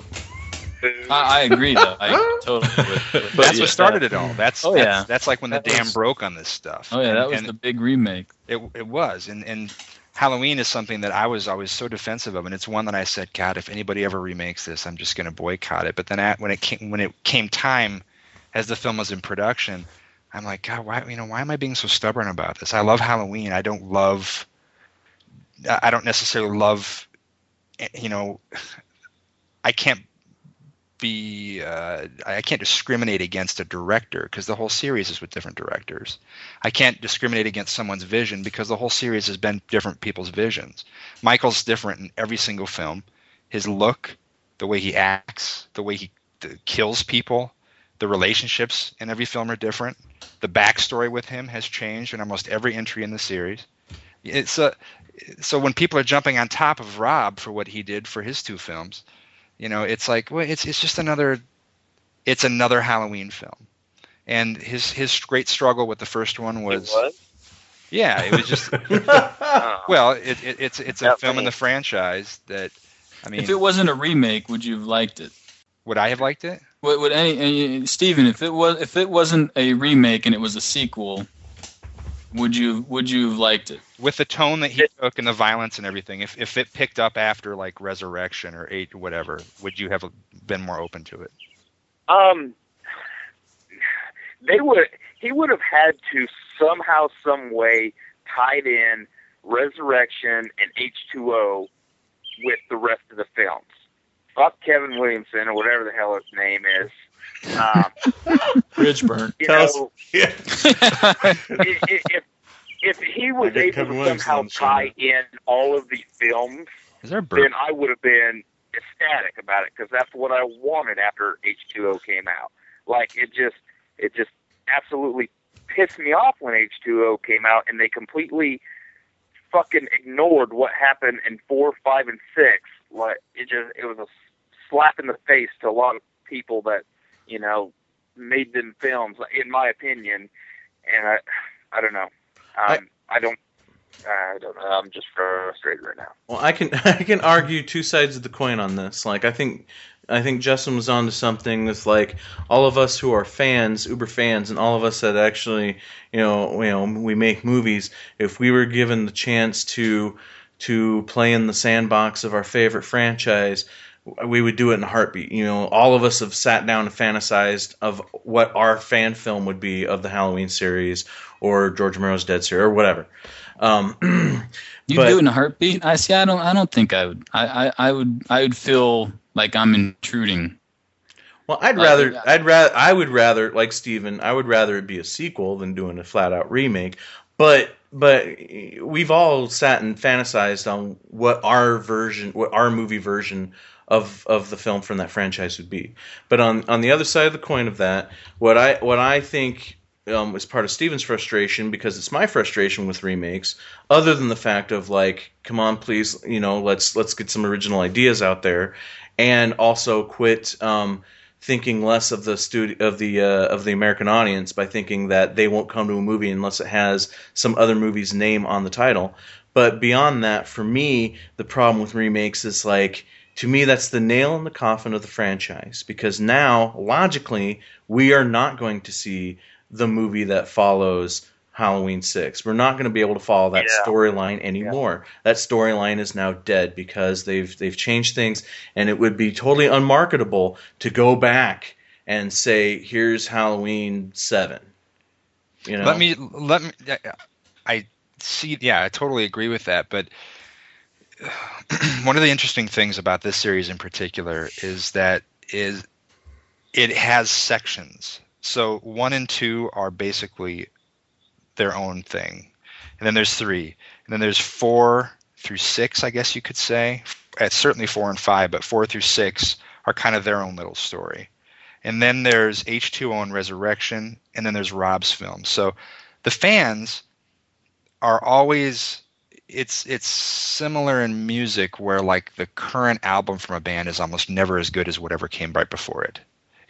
I, I agree, though. I totally. With, with that's yeah, what started it all that's Oh, that's, yeah. that's like when the That dam broke on this stuff Oh yeah, And- that was and the big remake. It it was, and and Halloween is something that I was always so defensive of, and it's one that I said, God, if anybody ever remakes this, I'm just going to boycott it. But then at, when it came when it came time, as the film was in production, I'm like, God, why you know why am I being so stubborn about this? I love Halloween. I don't love. I I don't necessarily love, eh, you know, I can't be uh, I can't discriminate against a director because the whole series is with different directors. I can't discriminate against someone's vision because the whole series has been different people's visions. Michael's different in every single film. His look, the way he acts, the way he kills people, the relationships in every film are different. The backstory with him has changed in almost every entry in the series. It's a so when people are jumping on top of Rob for what he did for his two films, you know, it's like well, it's it's just another it's another Halloween film. And his his great struggle with the first one was It was? yeah, it was just Oh. well, it, it, it's it's a Not film in the franchise that I mean, if it wasn't a remake, would you have liked it? would I have liked it? Would, would any, any Steven, if it was if it wasn't a remake and it was a sequel, would you would you have liked it? With the tone that he took and the violence and everything, if if it picked up after like Resurrection or Eight or whatever, would you have been more open to it? Um, they would. He would have had to somehow, some way, tied in Resurrection and H two O with the rest of the films. Fuck Kevin Williamson or whatever the hell his name is. Um, Bridgeburn. you Tell us- know, Yeah. i- i- if if he was I get able Kevin to Williamson somehow on the tie in all of the films, Is there then I would have been ecstatic about it because that's what I wanted after H2O came out. Like it just, it just absolutely pissed me off when H2O came out, and they completely fucking ignored what happened in four, five, and six. Like it just, it was a slap in the face to a lot of people that you know made them films, in my opinion. And I, I don't know. Um, I don't. I don't know. I'm just frustrated right now. Well, I can I can argue two sides of the coin on this. Like I think I think Justin was onto something that's like all of us who are fans, Uber fans, and all of us that actually, you know, you know, we make movies. If we were given the chance to to play in the sandbox of our favorite franchise, we would do it in a heartbeat. You know, all of us have sat down and fantasized of what our fan film would be of the Halloween series or George Romero's Dead series or whatever. Um, You But- do it in a heartbeat. I see. I don't. I don't think I would. I, I, I would. I would feel like I'm intruding. Well, I'd rather, yeah. I'd rather, I would rather, like Steven, I would rather it be a sequel than doing a flat out remake. But, but we've all sat and fantasized on what our version, what our movie version of of the film from that franchise would be. But on on the other side of the coin of that, what I what I think um, is part of Steven's frustration because it's my frustration with remakes, other than the fact of like, come on, please, you know, let's let's get some original ideas out there, and also quit. Um, thinking less of the studio of the uh, of the American audience by thinking that they won't come to a movie unless it has some other movie's name on the title. But beyond that, for me, the problem with remakes is like to me that's the nail in the coffin of the franchise because now logically we are not going to see the movie that follows Halloween 6. We're not going to be able to follow that Yeah. storyline anymore. That storyline is now dead because they've they've changed things and it would be totally unmarketable to go back and say here's Halloween 7. You know. Let me let me. I see. Yeah, I totally agree with that. But one of the interesting things about this series in particular is that is it has sections. So one and two are basically their own thing, and then there's three, and then there's four through six. I guess you could say. It's certainly four and five, but four through six are kind of their own little story. And then there's H2O and Resurrection, and then there's Rob's film. So the fans are always it's it's similar in music where like the current album from a band is almost never as good as whatever came right before it.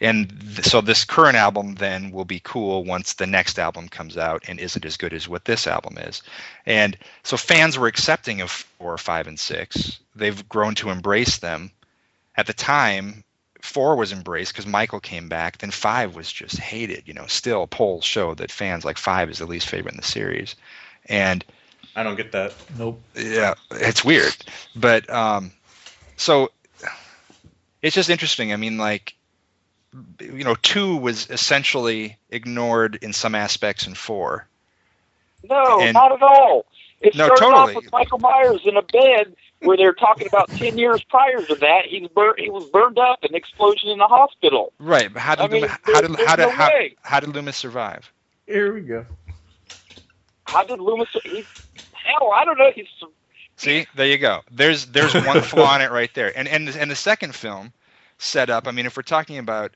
And th- so this current album then will be cool once the next album comes out and isn't as good as what this album is. And so fans were accepting of 4, 5 and 6. They've grown to embrace them. At the time, four was embraced because Michael came back. Then five was just hated. You know, still polls show that fans like five is the least favorite in the series, and I don't get that. Nope. yeah, it's weird. But um, so it's just interesting. I mean, like you know, two was essentially ignored in some aspects in four. No, And- not at all. It No, started totally. off with Michael Myers in a bed where they're talking about ten years prior to that. He was bur- he was burned up, in an explosion in the hospital. Right, but how did I mean, Loomis, how did there's how did no how, way. how did Loomis survive? Here we go. How did Loomis? He, hell, I don't know. He's See, there you go. There's there's one flaw in it right there. And and and the second film set up. I mean, if we're talking about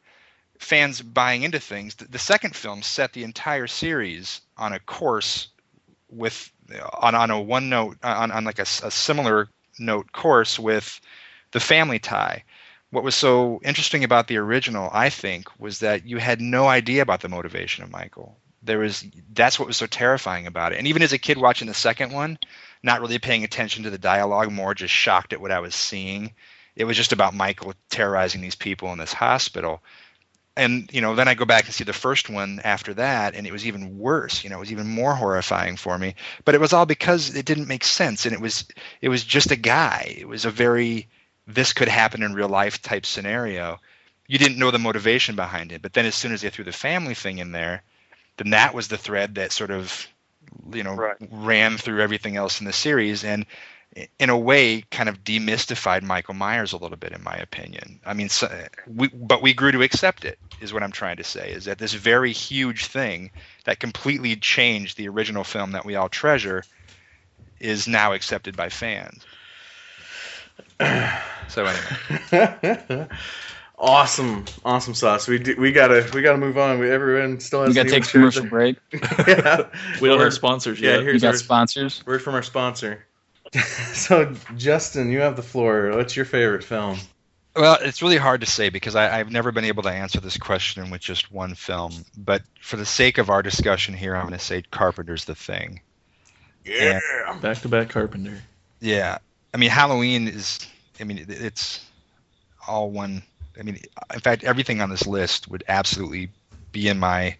fans buying into things, the, the second film set the entire series on a course with on on a one note on on like a, a similar note course with the family tie. What was so interesting about the original, I think, was that you had no idea about the motivation of Michael. There was that's what was so terrifying about it. And even as a kid watching the second one, not really paying attention to the dialogue, more just shocked at what I was seeing. It was just about Michael terrorizing these people in this hospital. And, you know, then I go back and see the first one after that, and it was even worse. You know, it was even more horrifying for me. But it was all because it didn't make sense, and it was it was just a guy. It was a very this could happen in real life type scenario. You didn't know the motivation behind it, but then as soon as they threw the family thing in there, then that was the thread that sort of you know Right. ran through everything else in the series and in a way kind of demystified Michael Myers a little bit in my opinion. I mean so, we but we grew to accept it is what I'm trying to say is that this very huge thing that completely changed the original film that we all treasure is now accepted by fans. So anyway, awesome, awesome sauce. We do, we gotta we gotta move on. We, everyone still has. We gotta take a commercial break. yeah, We don't have sponsors Yeah, yet. You here's got our sponsors? word from our sponsor. so, Justin, you have the floor. What's your favorite film? well, it's really hard to say because I, I've never been able to answer this question with just one film. But for the sake of our discussion here, I'm going to say Carpenter's The Thing. Yeah. Back to back Carpenter. Yeah, I mean Halloween is. I mean it's all one. I mean, in fact, everything on this list would absolutely be in my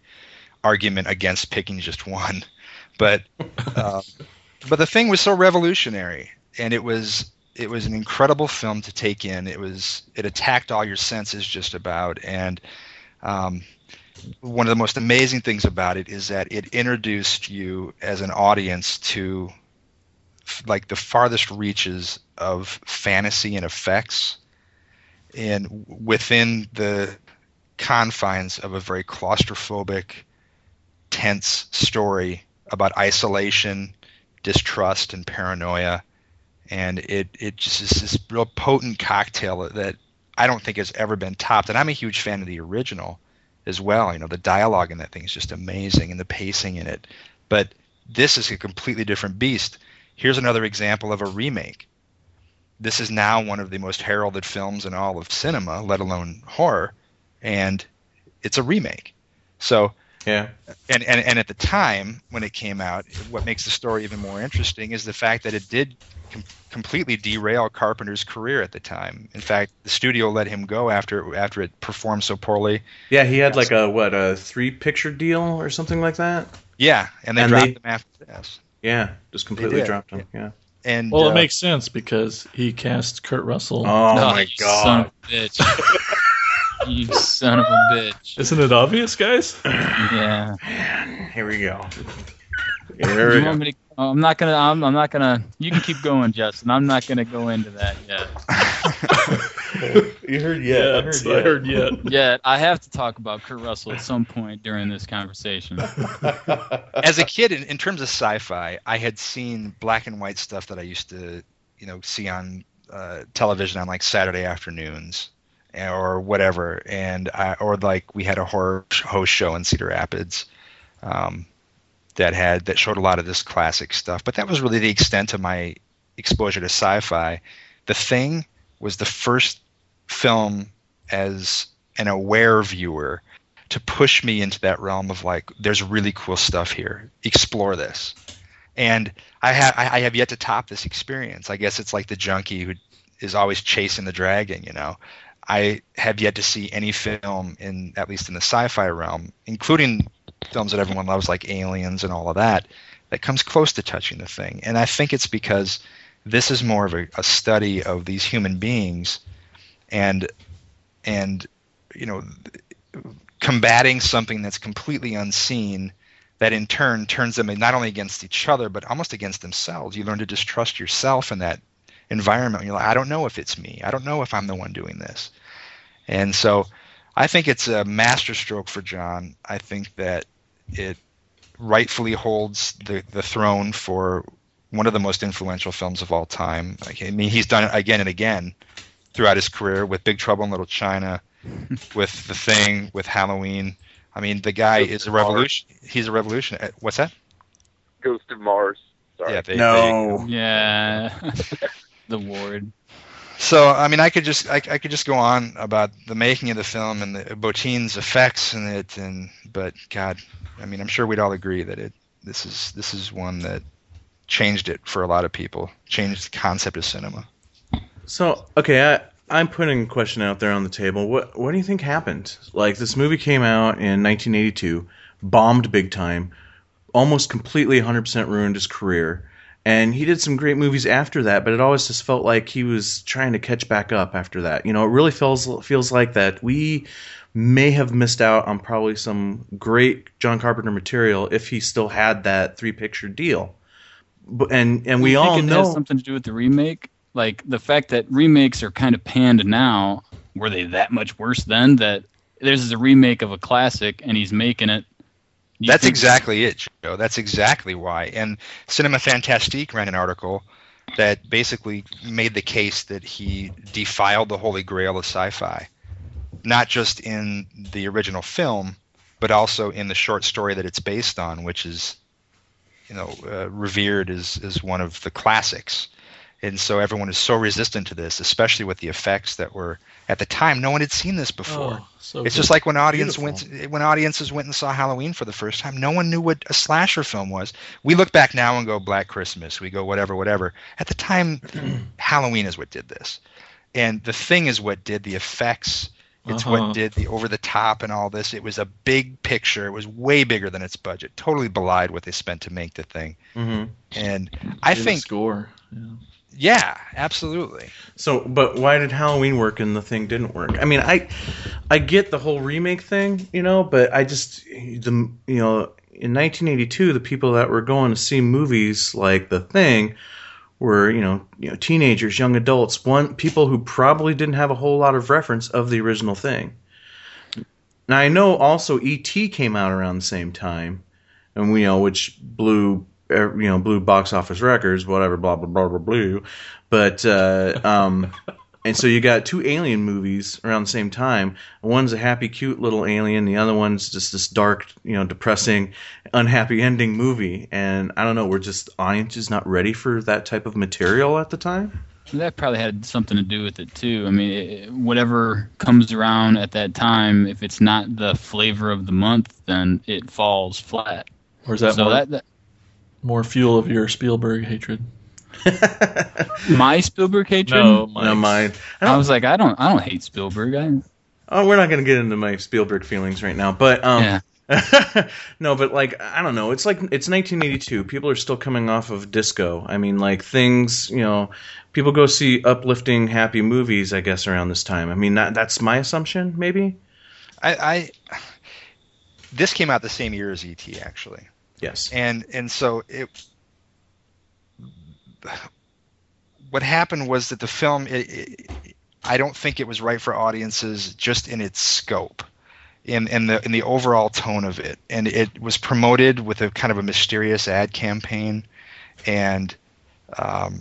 argument against picking just one. But uh, but the thing was so revolutionary, and it was it was an incredible film to take in. It was it attacked all your senses just about, and um, one of the most amazing things about it is that it introduced you as an audience to like the farthest reaches of fantasy and effects and within the confines of a very claustrophobic tense story about isolation distrust and paranoia and it it just is this real potent cocktail that I don't think has ever been topped. And I'm a huge fan of the original as well. You know, the dialogue in that thing is just amazing, and the pacing in it. But this is a completely different beast. Here's another example of a remake. This is now one of the most heralded films in all of cinema, let alone horror, and it's a remake. So Yeah. and, and and at the time when it came out, what makes the story even more interesting is the fact that it did com- completely derail Carpenter's career at the time. In fact, the studio let him go after after it performed so poorly. Yeah, he had like a what a three picture deal or something like that. Yeah, and they And dropped they- him after this. Yeah, just completely dropped him. Yeah. And Well, uh, it makes sense because he cast Kurt Russell. Oh No, my god. son of a bitch. you son of a bitch. Isn't it obvious, guys? Yeah. Here we go. Here we you go. want me to? oh, I'm not gonna. I'm, I'm not gonna. You can keep going, Justin. I'm not gonna go into that yet. You heard yeah. I heard Yes, yeah. I heard yet. Yet I have to talk about Kurt Russell at some point during this conversation. as a kid, in, in terms of sci-fi, I had seen black and white stuff that I used to, you know, see on uh, television on like Saturday afternoons eh, or whatever, and I, or like we had a horror host show in Cedar Rapids um, that had that showed a lot of this classic stuff. But that was really the extent of my exposure to sci-fi. The Thing was the first film as an aware viewer to push me into that realm of like there's really cool stuff here. Explore this. And i have i have yet to top this experience. I guess it's like the junkie who is always chasing the dragon you know. I have yet to see any film in at least in the sci-fi realm including films that everyone loves like aliens and all of that that comes close to touching the thing. And i think it's because this is more of a, a study of these human beings and and you know combating something that's completely unseen that in turn turns them not only against each other but almost against themselves. You learn to distrust yourself in that environment. You're like i don't know if it's me. I don't know if i'm the one doing this. And so i think it's a masterstroke for john. I think that it rightfully holds the, the throne for one of the most influential films of all time. I mean he's done it again and again throughout his career with big trouble in little china with the thing with Halloween. I mean, the guy is a revolution. He's a revolution. uh, What's that? Ghost of Mars. Sorry. Yeah. They, they- No. Yeah. the ward. so I mean, I could just I, I could just go on about the making of the film and the Bottin's effects in it, and but God, I mean, I'm sure we'd all agree that it this is this is one that changed it for a lot of people, changed the concept of cinema. So okay, I, I'm putting a question out there on the table. What what do you think happened? Like this movie came out in 1982, bombed big time, almost completely 100% ruined his career. And he did some great movies after that, but it always just felt like he was trying to catch back up after that. You know, it really feels feels like that we may have missed out on probably some great John Carpenter material if he still had that three picture deal. But, and and we all it know has something to do with the remake. Like the fact that remakes are kind of panned now. Were they that much worse then? That there's a remake of a classic and he's making it. That's exactly it, Joe. That's exactly why. And Cinefantastique ran an article that basically made the case that he defiled the holy grail of sci-fi, not just in the original film, but also in the short story that it's based on, which is, you know, uh, revered as as one of the classics. And so everyone is so resistant to this, especially with the effects that were at the time. No one had seen this before. Oh, so It's good. just like when audience Beautiful. went when audiences went and saw Halloween for the first time. No one knew what a slasher film was. We look back now and go Black Christmas. We go whatever, whatever. At the time, Halloween is what did this, and the thing is what did the effects. It's Uh-huh. what did the over the top and all this. It was a big picture. It was way bigger than its budget. Totally belied what they spent to make the thing. Mhm. And I And think, score. Yeah. Yeah, absolutely. So, but why did Halloween work and the thing didn't work? I mean, I, I get the whole remake thing, you know, but I just the you know in 1982 the people that were going to see movies like The Thing were you know you know teenagers, young adults, one people who probably didn't have a whole lot of reference of the original thing. Now I know also E.T. came out around the same time, and we know which blew you know blew box office records, whatever, blah blah blah blah blue. But uh, um, and so you got two alien movies around the same time. One's a happy, cute little alien. The other one's just this dark, you know, depressing, unhappy ending movie. And I don't know, we're just audiences not ready for that type of material at the time. That probably had something to do with it too. I mean, it, whatever comes around at that time, if it's not the flavor of the month, then it falls flat. Or is that, so more, that, that more fuel of your Spielberg hatred? my Spielberg hatred. No, No, mine. I I was like, I don't, I don't hate Spielberg. I, oh, we're not going to get into my Spielberg feelings right now, but um, yeah, no, but like I don't know. It's like it's 1982. People are still coming off of disco. I mean, like things. You know, people go see uplifting, happy movies. I guess around this time. I mean, that that's my assumption. Maybe. I, I this came out the same year as ET actually, Yes. and and so it. What happened was that the film, it, it, I don't think it was right for audiences just in its scope, in in the in the overall tone of it, and it was promoted with a kind of a mysterious ad campaign, and um,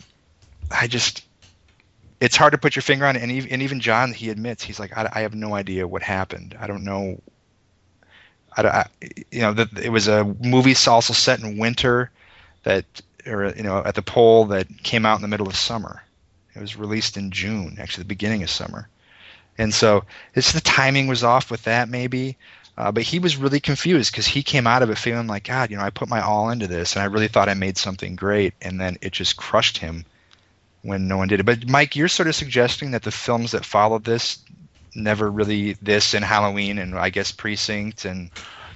I just it's hard to put your finger on it. And even, John, he admits, he's like, I, I have no idea what happened. I don't know. I, you know, the, it was a movie also set in winter that, or, you know, at the pole that came out in the middle of summer. It was released in June, actually the beginning of summer. And so it's the timing was off with that maybe. Uh, but he was really confused because he came out of it feeling like, God, you know, I put my all into this and I really thought I made something great. And then it just crushed him when no one did it. But Mike, you're sort of suggesting that the films that followed this never really this and Halloween and I guess Precinct and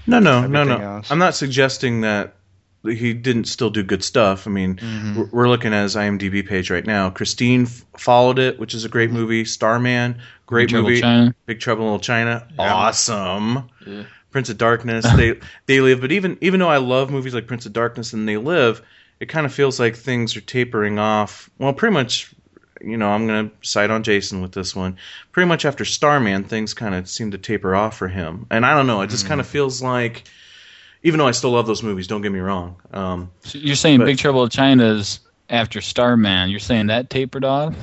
No, no, no, no. else. I'm not suggesting that he didn't still do good stuff. I mean, Mm-hmm. we're- we're looking at his IMDb page right now. Christine f- followed it, which is a Mm-hmm. great movie. Starman, great Trouble movie. China. Big Trouble in Little China, Yeah. awesome. Yeah. Prince of Darkness, they they live. But even even though I love movies like Prince of Darkness and They Live, it kind of feels like things are tapering off. Well, pretty much. You know, I'm gonna side on Jason with this one. Pretty much after Starman, things kind of seem to taper off for him, and I don't know. It just kind of feels like, even though I still love those movies, don't get me wrong. Um, So you're saying But- Big Trouble in China is after Starman. You're saying that tapered off.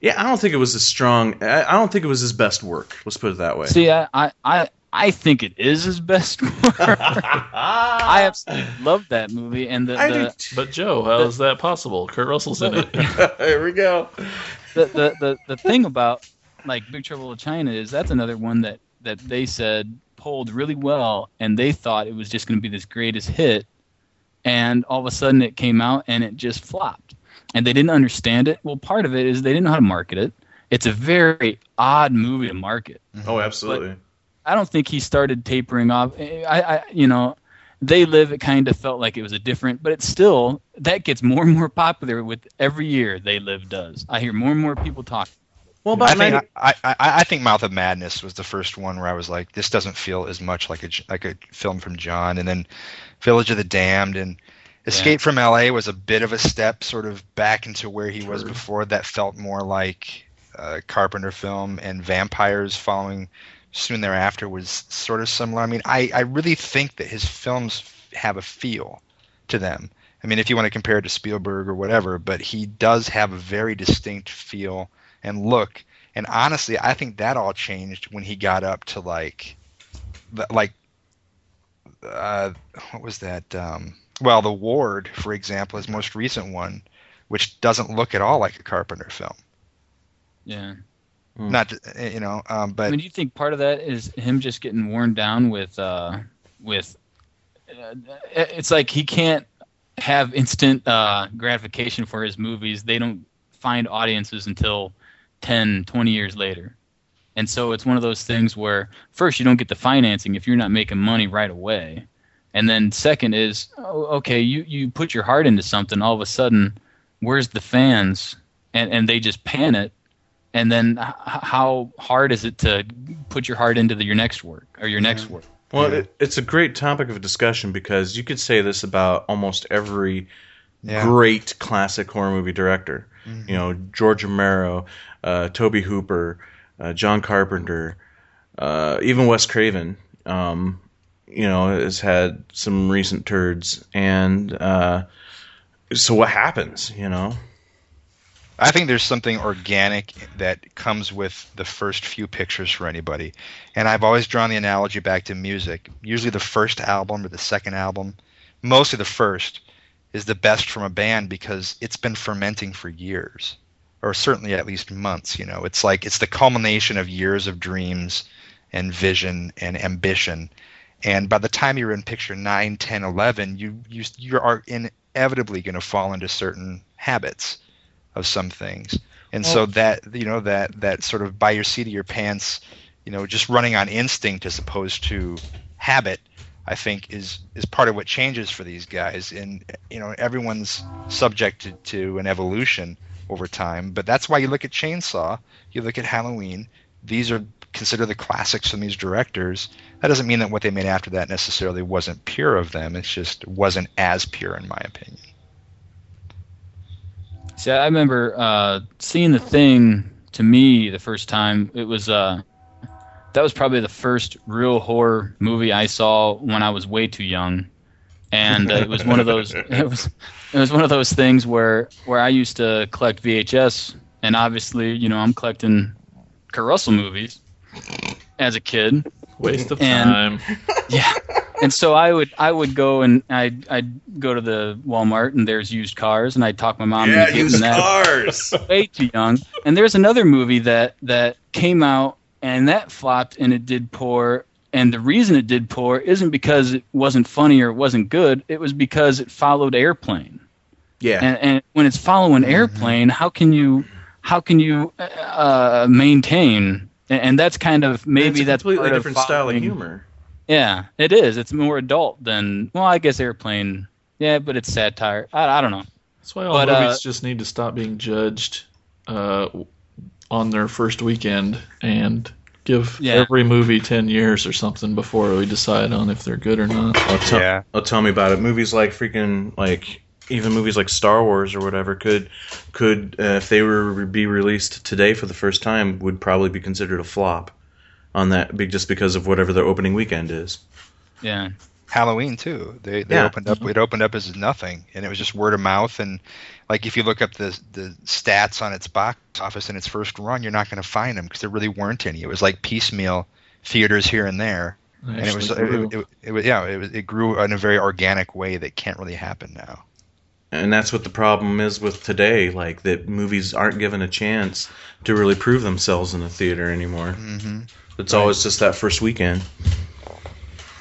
yeah, I don't think it was as strong. I, I don't think it was his best work. Let's put it that way. See, I, I, I, I think it is his best work. I absolutely love that movie, and the, the. But Joe, how is that possible? Kurt Russell's in it. Here we go. the, the, the, the thing about like Big Trouble in China is that's another one that that they said pulled really well, and they thought it was just going to be this greatest hit, and all of a sudden it came out and it just flopped, and they didn't understand it. Well, part of it is they didn't know how to market it. It's a very odd movie to market. Oh, absolutely. I don't think he started tapering off. I, I you know, they live. It kind of felt like it was a different, but it's still that gets more and more popular with every year. They live does. I hear more and more people talk. well, I think I, I, I think Mouth of Madness was the first one where I was like, this doesn't feel as much like a J- like a film from John, and then Village of the Damned and Escape from L.A. was a bit of a step sort of back into where he was before. That felt more like a Carpenter film, and Vampires following soon thereafter was sort of similar. I mean, I, I really think that his films have a feel to them. I mean, if you want to compare it to Spielberg or whatever, but he does have a very distinct feel and look. And honestly, I think that all changed when he got up to like, like, uh, what was that? Um, well, The Ward, for example, his most recent one, which doesn't look at all like a Carpenter film. Yeah. Hmm. Not, to- you know, um, I but mean, do you think part of that is him just getting worn down with uh, with? Uh, it's like he can't have instant uh, gratification for his movies. They don't find audiences until 10, 20 years later. And so it's one of those things where first you don't get the financing if you're not making money right away. And then second is oh, okay, you, you put your heart into something, all of a sudden, where's the fans? And and they just pan it and then h- how hard is it to put your heart into the, your next work or your next work? Well, Yeah. it, it's a great topic of discussion because you could say this about almost every yeah. great classic horror movie director. Mhm. You know, George Romero, uh, Tobe Hooper, uh, John Carpenter, uh, even Wes Craven. Um, you know, has had some recent turds, and uh, so what happens? You know. I think there's something organic that comes with the first few pictures for anybody. And I've always drawn the analogy back to music. Usually the first album or the second album, mostly the first, is the best from a band because it's been fermenting for years. Or certainly at least months, you know. It's like it's the culmination of years of dreams and vision and ambition. And by the time you're in picture 9, 10, 11, you you you are inevitably going to fall into certain habits of some things. And so that you know that that sort of by your seat of your pants, you know, just running on instinct as opposed to habit, I think is is part of what changes for these guys. And you know, everyone's subjected to an evolution over time. But that's why you look at Chainsaw, you look at Halloween. These are considered the classics from these directors. That doesn't mean that what they made after that necessarily wasn't pure of them. It's just wasn't as pure, in my opinion. See, I remember uh, seeing the thing to me the first time. It was uh, that was probably the first real horror movie I saw when I was way too young, and uh, it was one of those. It was it was one of those things where where I used to collect VHS, and obviously, you know, I'm collecting Kurt Russell movies as a kid. Waste of And- time. Yeah. And so I would I would go and I'd I'd go to the Walmart and there's used cars and I'd talk my mom yeah, into getting used that cars. way too young. And there's another movie that that came out and that flopped and it did poor. And the reason it did poor isn't because it wasn't funny or it wasn't good. It was because it followed Airplane. yeah. And, and when it's following Airplane, how can you how can you uh, maintain? And, and that's kind of maybe it's a that's completely part of different style of humor. yeah, it is. It's more adult than well, I guess Airplane. Yeah, but it's satire. I, I don't know. That's why all But, movies uh, just need to stop being judged uh, on their first weekend and give Yeah. every movie 10 years or something before we decide on if they're good or not. Oh, tell, Yeah. oh, tell me about it. Movies like freaking like even movies like Star Wars or whatever could could uh, if they were to be released today for the first time would probably be considered a flop on that just because of whatever their opening weekend is. Yeah, Halloween too. They they Yeah. opened up. It opened up as nothing, and it was just word of mouth. And like if you look up the the stats on its box office in its first run, you're not going to find them because there really weren't any. It was like piecemeal theaters here and there, and it was Actually grew. it, it, it was yeah it it grew in a very organic way that can't really happen now. And that's what the problem is with today, like that movies aren't given a chance to really prove themselves in the theater anymore. hmm It's always just that first weekend.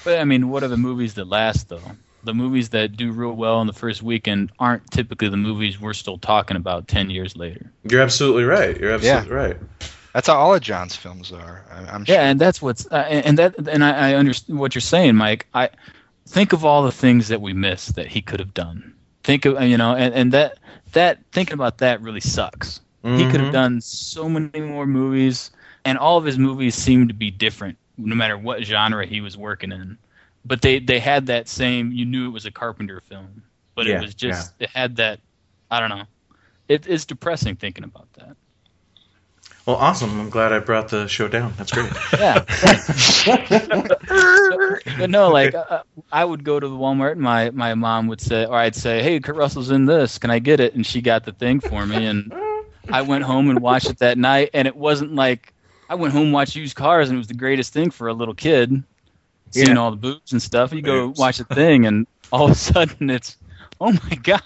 but I mean, what are the movies that last though? The movies that do real well in the first weekend aren't typically the movies we're still talking about ten years later. You're absolutely right. You're absolutely right. That's how all of John's films are. I'm sure. Yeah, and that's what's uh, and that and I, I understand what you're saying, Mike. I think of all the things that we missed that he could have done. Think of you know, and, and that that thinking about that really sucks. He could have Mhm. done so many more movies, and all of his movies seemed to be different, no matter what genre he was working in. But they they had that same. You knew it was a Carpenter film, but Yeah, it was just it had that. I don't know. It, it's depressing thinking about that. Well, awesome. I'm glad I brought the show down. That's great. Yeah. but no, like uh, I would go to the Walmart, and my my mom would say, or I'd say, "Hey, Kurt Russell's in this. Can I get it?" And she got the thing for me, and I went home and watched it that night. And it wasn't like I went home and watched used cars, and it was the greatest thing for a little kid, seeing Yeah. all the boobs and stuff. You go Boobs. watch a thing, and all of a sudden it's, oh my god,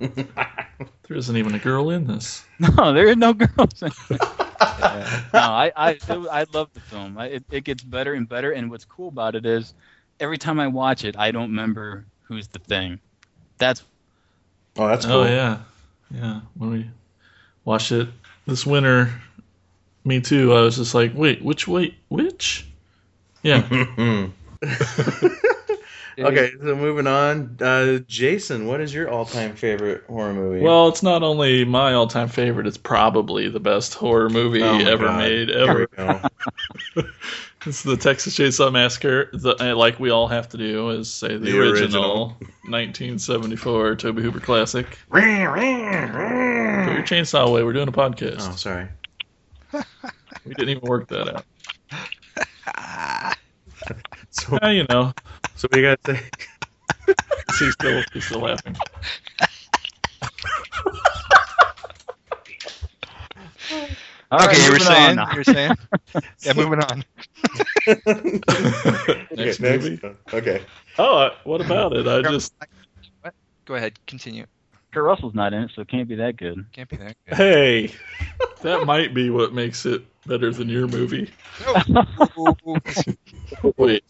There isn't even a girl in this. no, there are no girls. In it. Yeah. no, I I it, I love the film. I, it it gets better and better, and what's cool about it is every time I watch it, I don't remember who's the thing. That's Oh, that's oh, cool. Oh, yeah. Yeah. When we watched it this winter, me too, I was just like, wait, which, wait, which? Yeah. okay, so moving on. Uh, Jason, what is your all-time favorite horror movie? Well, it's not only my all-time favorite; it's probably the best horror movie Oh ever God. made. Ever. It's the Texas Chainsaw Massacre. The, uh, like we all have to do is say the, The original, original. 1974 Tobe Hooper classic. Put your chainsaw away. We're doing a podcast. oh, sorry. We didn't even work that out. So, Uh, you know, so we got to. he's still he's still laughing. Okay, right, you were saying. On. You were saying. yeah, moving on. next, okay, movie. Next. Okay. Oh, uh, what about it? I just. What? Go ahead. Continue. Kurt Russell's not in it, so it can't be that good. Can't be that good. Hey, that might be what makes it better than your movie. Oh. Wait,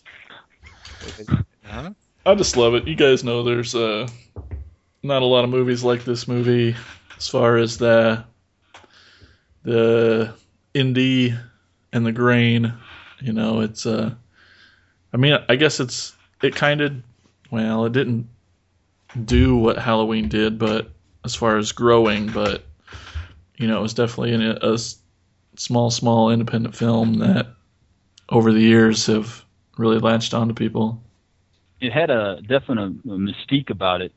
Huh? I just love it. You guys know there's uh not a lot of movies like this movie as far as the the indie and the grain. You know, it's uh I mean, I guess it's it kind of well, it didn't do what Halloween did, but as far as growing, but you know, it was definitely in a, small, small independent film that over the years have really latched onto people. it had a definite mystique about it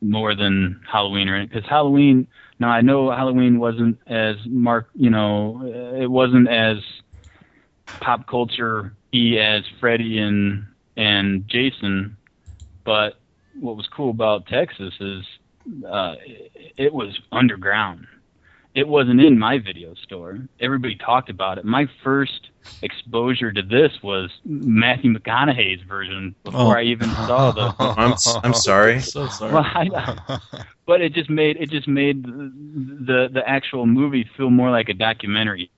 more than Halloween, right? Because Halloween. Now I know Halloween wasn't as mark, you know, it wasn't as pop culture as Freddy and and Jason, but what was cool about Texas is uh, it was underground. It wasn't in my video store. Everybody talked about it. My first exposure to this was Matthew McConaughey's version before Oh. I even oh. saw the I'm s- I'm sorry. So sorry. well, I, but it just made it just made the the actual movie feel more like a documentary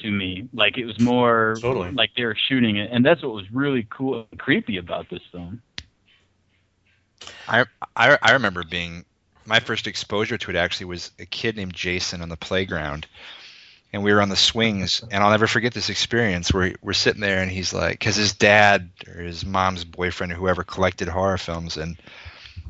to me. Like it was more Totally. like they were shooting it, and that's what was really cool, and creepy about this film. I, I I remember being my first exposure to it actually was a kid named Jason on the playground, and we were on the swings, and I'll never forget this experience where we're sitting there and he's like, because his dad or his mom's boyfriend or whoever collected horror films and.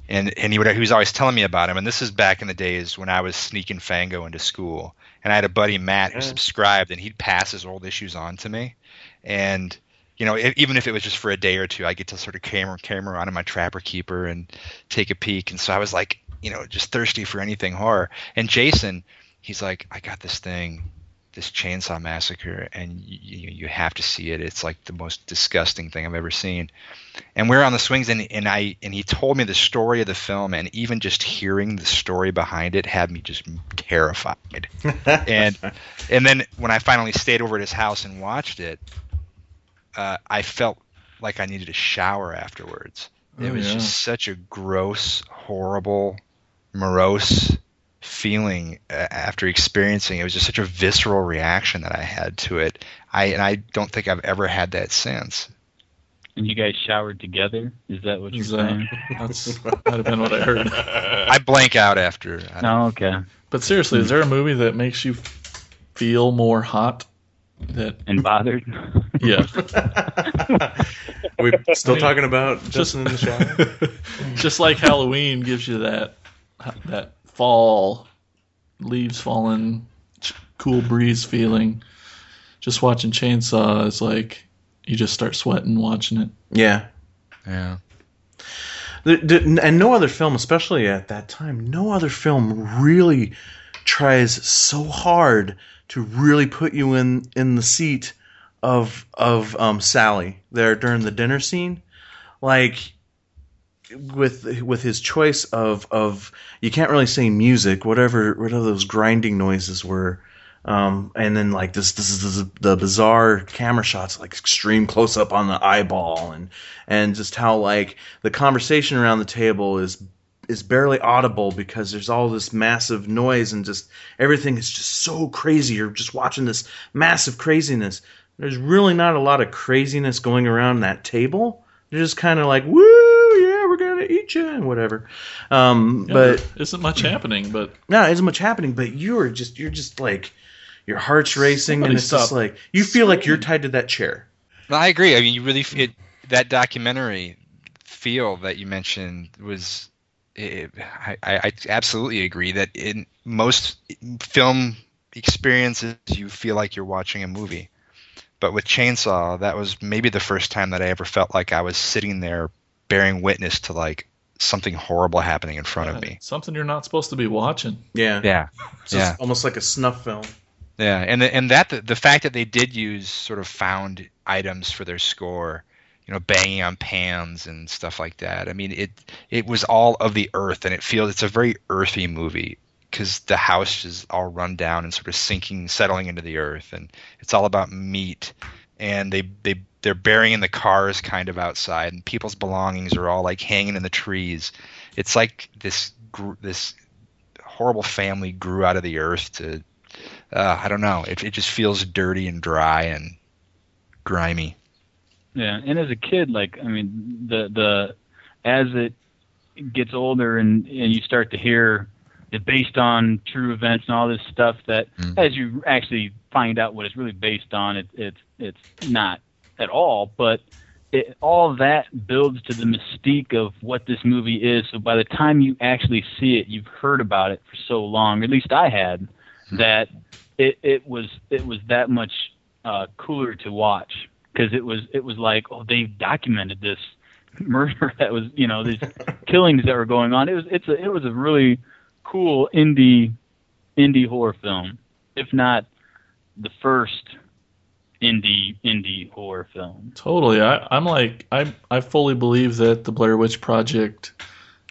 And, and he, would, he was always telling me about him. And this is back in the days when I was sneaking Fango into school. And I had a buddy, Matt, who subscribed, and he'd pass his old issues on to me. And you know, even if it was just for a day or two, I get to sort of camera camera on in my Trapper Keeper and take a peek. And so I was like, you know, just thirsty for anything horror. And Jason, he's like, I got this thing, this Chainsaw Massacre, and you, you have to see it. It's like the most disgusting thing I've ever seen. And we are on the swings, and, and I and he told me the story of the film, and even just hearing the story behind it had me just terrified. and and then when I finally stayed over at his house and watched it, uh, I felt like I needed a shower afterwards. It Oh, was yeah. just such a gross, horrible, morose feeling uh, after experiencing it. It was just such a visceral reaction that I had to it. I and I don't think I've ever had that since. And you guys showered together? Is that what you're Is saying? That's might have been what I heard. I blank out after. Oh, okay. But seriously, is there a movie that makes you feel more hot? That And bothered? yeah, Are we still I mean, talking about just Justin in the shower? just like Halloween gives you that that fall, leaves falling, cool breeze feeling. Just watching Chainsaw is like you just start sweating watching it. yeah. yeah. The- the- and no other film, especially at that time, no other film really tries so hard to really put you in in the seat of of um, Sally there during the dinner scene, like with with his choice of of you can't really say music, whatever whatever those grinding noises were. Um, and then like this, this is the, bizarre camera shots, like extreme close up on the eyeball, and and just how like the conversation around the table is is barely audible because there's all this massive noise and just everything is just so crazy. You're just watching this massive craziness. There's really not a lot of craziness going around that table. They're just kind of like, woo, we're gonna eat you and whatever. Um, Yeah, but there isn't much happening. But no, isn't much happening. But you're just you're just like your heart's racing Somebody and it's just like you feel like you're tied to that chair. No, I agree. I mean, you really f- it, that documentary feel that you mentioned was. It, I, I I absolutely agree that in most film experiences, you feel like you're watching a movie. But with Chainsaw, that was maybe the first time that I ever felt like I was sitting there bearing witness to like something horrible happening in front of me. something you're not supposed to be watching. Yeah, Yeah, It's just yeah. almost like a snuff film. Yeah, and the, and that the, the fact that they did use sort of found items for their score, you know, banging on pans and stuff like that. I mean, it it was all of the earth, and it feels it's a very earthy movie because the house is all run down and sort of sinking, settling into the earth, and it's all about meat. And they they they're burying the cars kind of outside, and people's belongings are all like hanging in the trees. It's like this this horrible family grew out of the earth to uh, I don't know. It it just feels dirty and dry and grimy. Yeah, and as a kid, like I mean, the the as it gets older and and you start to hear it based on true events and all this stuff that Mhm. as you actually find out what it's really based on, it, it's it's not at all. But it, all that builds to the mystique of what this movie is. So by the time you actually see it, you've heard about it for so long. At least I had that it it was it was that much uh, cooler to watch because it was it was like oh they've documented this murder that was you know these killings that were going on. It was it's a it was a really cool indie indie horror film, if not the first indie indie horror film. Totally. I, I'm like I I fully believe that the Blair Witch Project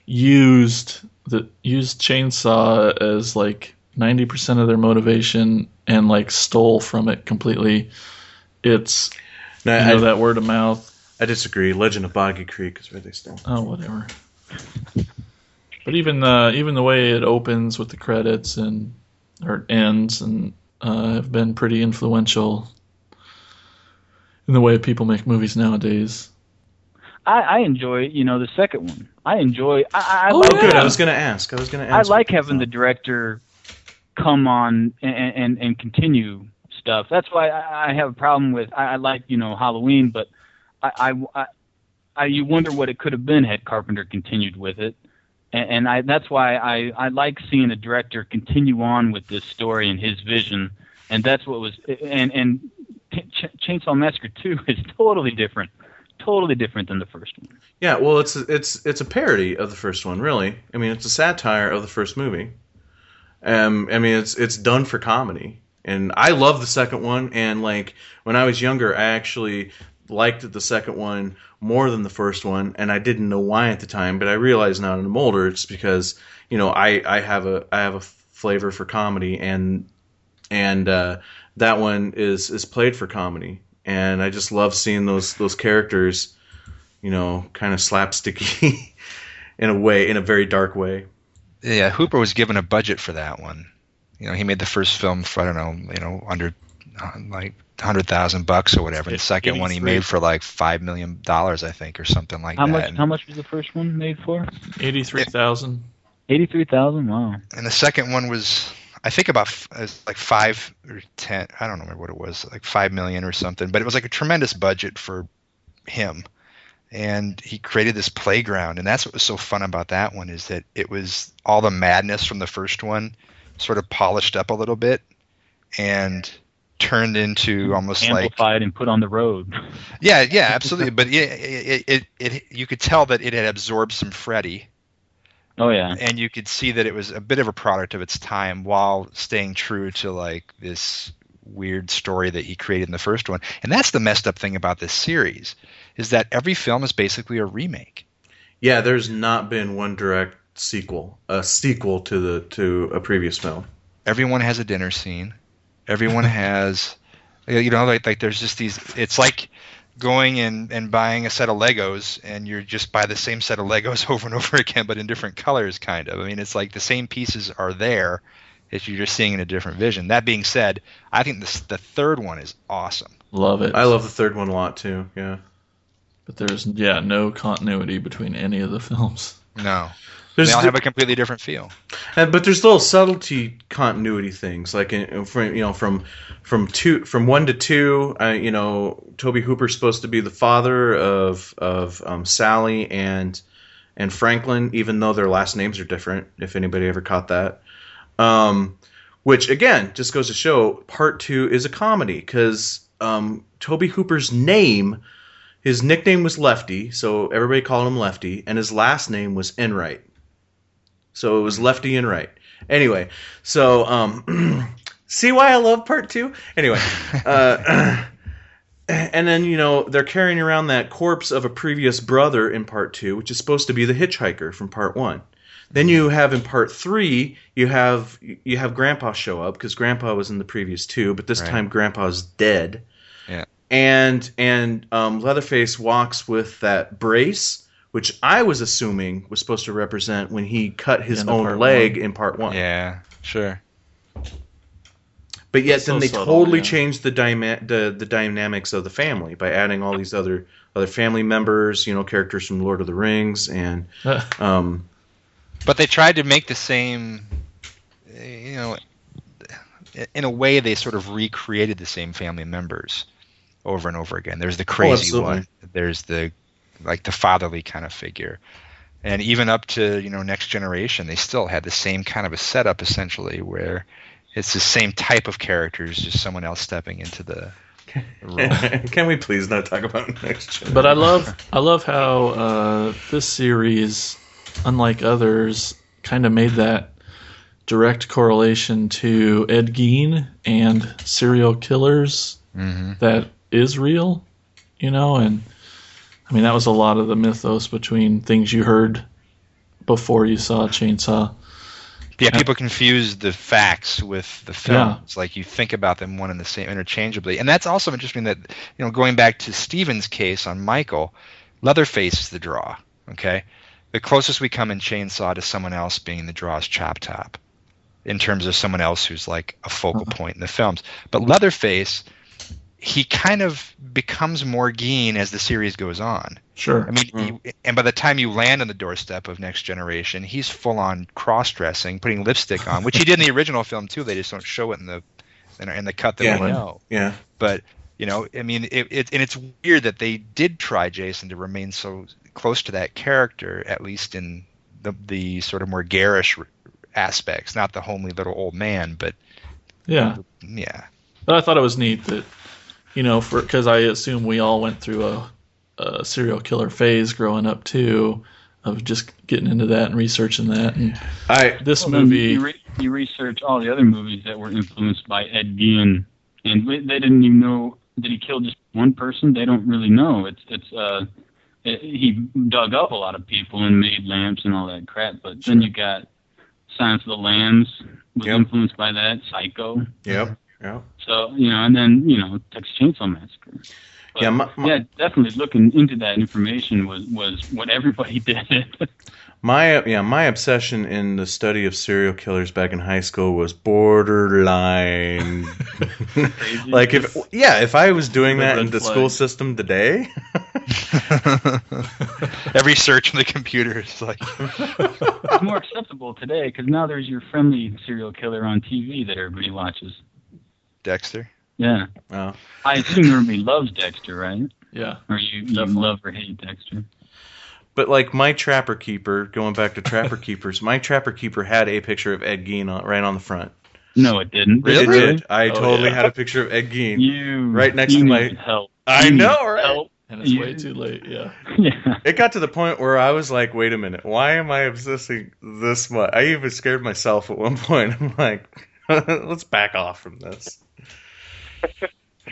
used the used chainsaw as like ninety percent of their motivation and like stole from it completely. It's No, you I, know that word of mouth. I disagree. Legend of Boggy Creek is where they stole. It. Oh, whatever. But even uh, even the way it opens with the credits and or ends and uh, have been pretty influential in the way people make movies nowadays. I, I enjoy you know the second one. I enjoy. I, I Oh, like good. I was gonna ask. I was gonna I like having the director come on and and, and continue stuff. That's why I, I have a problem with. I, I like you know Halloween, but I, I, I, I you wonder what it could have been had Carpenter continued with it. And, and I that's why I I like seeing a director continue on with this story and his vision. And that's what was and and Ch- Chainsaw Massacre Two is totally different, totally different than the first one. Yeah, well, it's it's it's a parody of the first one, really. I mean, it's a satire of the first movie. Um, I mean, it's it's done for comedy, and I love the second one. And like when I was younger, I actually liked the second one more than the first one, and I didn't know why at the time. But I realize now that I'm older, it's because you know I I have a I have a flavor for comedy, and and uh, that one is is played for comedy, and I just love seeing those those characters you know, kind of slapsticky in a way, in a very dark way. Yeah, Hooper was given a budget for that one. You know, he made the first film for I don't know, you know, under uh, like hundred thousand bucks or whatever. The second one he made for like five million dollars, I think, or something like How that. much? And- How much was the first one made for? Eighty three thousand. Eighty-three thousand. Wow. and the second one was I think about f- uh, like five or ten. I don't remember what it was, like five million or something. But it was like a tremendous budget for him, and he created this playground. And that's what was so fun about that one is that it was all the madness from the first one, sort of polished up a little bit, and turned into almost like amplified and put on the road. yeah, yeah, absolutely. But it, it, it, it, you could tell that it had absorbed some Freddy Oh yeah. and you could see that it was a bit of a product of its time while staying true to like this weird story that he created in the first one. And that's the messed up thing about this series is that every film is basically a remake. Yeah, there's not been one direct sequel, a sequel to the to a previous film. Everyone has a dinner scene. Everyone has you know like like there's just these it's like going and, and buying a set of Legos and you're just buy the same set of Legos over and over again but in different colors kind of. I mean it's like the same pieces are there if you're just seeing in a different vision. That being said, I think this the third one is awesome. Love it. I love the third one a lot too. Yeah, But there's yeah no continuity between any of the films. No. There's they all have a completely different feel. Uh, but there's little subtlety continuity things like in, from you know from from two from one to two uh, you know Tobe Hooper's supposed to be the father of of um, Sally and and Franklin even though their last names are different if anybody ever caught that um, which again just goes to show part two is a comedy because um, Tobe Hooper's name his nickname was Lefty so everybody called him Lefty and his last name was Enright so it was lefty and right. Anyway, so um, see why I love part two. Anyway, uh, and then you know they're carrying around that corpse of a previous brother in part two, which is supposed to be the hitchhiker from part one. Then you have in part three, you have you have Grandpa show up because Grandpa was in the previous two, but this Right. time Grandpa's dead. Yeah. And and um, Leatherface walks with that brace, which I was assuming was supposed to represent when he cut his In own leg one. in part one. Yeah, sure. But yet So then they subtle, totally yeah. changed the, dyma- the the dynamics of the family by adding all these other other family members, you know, characters from Lord of the Rings and um, But they tried to make the same, you know, in a way they sort of recreated the same family members over and over again. There's the crazy absolutely. one. There's the like the fatherly kind of figure. And even up to, you know, next generation, they still had the same kind of a setup essentially where it's the same type of characters, just someone else stepping into the role. can we please not talk about next generation? But I love I love how uh, this series, unlike others, kind of made that direct correlation to Ed Gein and serial killers hmm that is real, you know, and I mean that was a lot of the mythos between things you heard before you saw Chainsaw. Yeah, people confuse the facts with the Yeah. films. Like you think about them one and the same interchangeably, and that's also interesting. That you know, going back to Steven's case on Michael, Leatherface is the draw. Okay, the closest we come in Chainsaw to someone else being the draw is Chop Top, in terms of someone else who's like a focal uh-huh. point in the films. But Leatherface, he kind of becomes more Gein as the series goes on. Sure. I mean, mm-hmm. you, and by the time you land on the doorstep of Next Generation, he's full on cross dressing, putting lipstick on, which he did in the original film too. They just don't show it in the in, in the cut that Yeah. we know. yeah, But you know, I mean, it, it and it's weird that they did try Jason to remain so close to that character, at least in the the sort of more garish aspects, not the homely little old man, but yeah. yeah, But I thought it was neat that, you know, for because I assume we all went through a, a serial killer phase growing up too, of just getting into that and researching that. And I this Well, movie, You, re- you research all the other movies that were influenced by Ed Gein, and they didn't even know did he kill just one person. They don't really know. It's it's uh, it, he dug up a lot of people and made lamps and all that crap. But then you got Silence of the Lambs was Yep. influenced by that. Psycho. yep, yep. So you know, and then you know Texas Chainsaw Massacre. But, Yeah, my- my- yeah, definitely looking into that information was was what everybody did. My yeah, my obsession in the study of serial killers back in high school was borderline. Like if yeah, if I was doing that in the flag. school system today, every search on the computer is like it's more acceptable today because now there's your friendly serial killer on TV that everybody watches. Dexter. Yeah, oh, I assume everybody loves Dexter, right? yeah, Or you, you love or hate Dexter? but like my Trapper Keeper, going back to Trapper Keepers, my Trapper Keeper had a picture of Ed Gein on, right on the front. No, it didn't. Really? It did. I Oh, totally yeah. had a picture of Ed Gein. You Right next you to my- need help. I You know, right? Help. and it's You- way too late. Yeah, Yeah. It got to the point where I was like, wait a minute, why am I obsessing this much? I even scared myself at one point. I'm like, let's back off from this.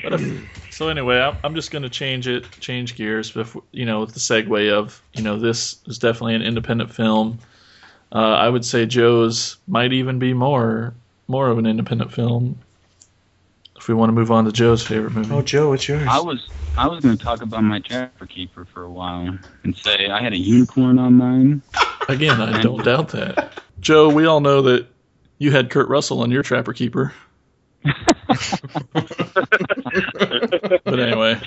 But if, so anyway, I'm, I'm just going to change it, change gears. Before, you know, with the segue of you know this is definitely an independent film. Uh, I would say Joe's might even be more more of an independent film. If we want to move on to Joe's favorite movie, Oh, Joe, what's yours? I was I was going to talk about my Trapper Keeper for a while and say I had a unicorn on mine. again, I don't doubt that. Joe, we all know that you had Kurt Russell on your Trapper Keeper. But anyway,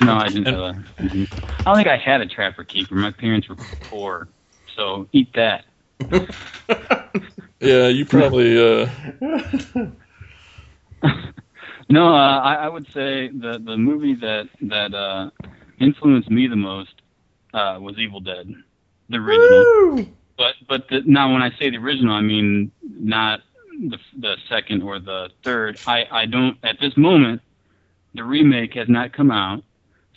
No, I didn't. Uh, mhm. I don't think I had a Trapper Keeper. My parents were poor, so eat that. yeah, you probably uh, No, uh, I, I would say the the movie that that uh, influenced me the most uh, was Evil Dead, the original. But but the, now when I say the original, I mean not the the second or the third. I I don't at this moment. The remake has not come out,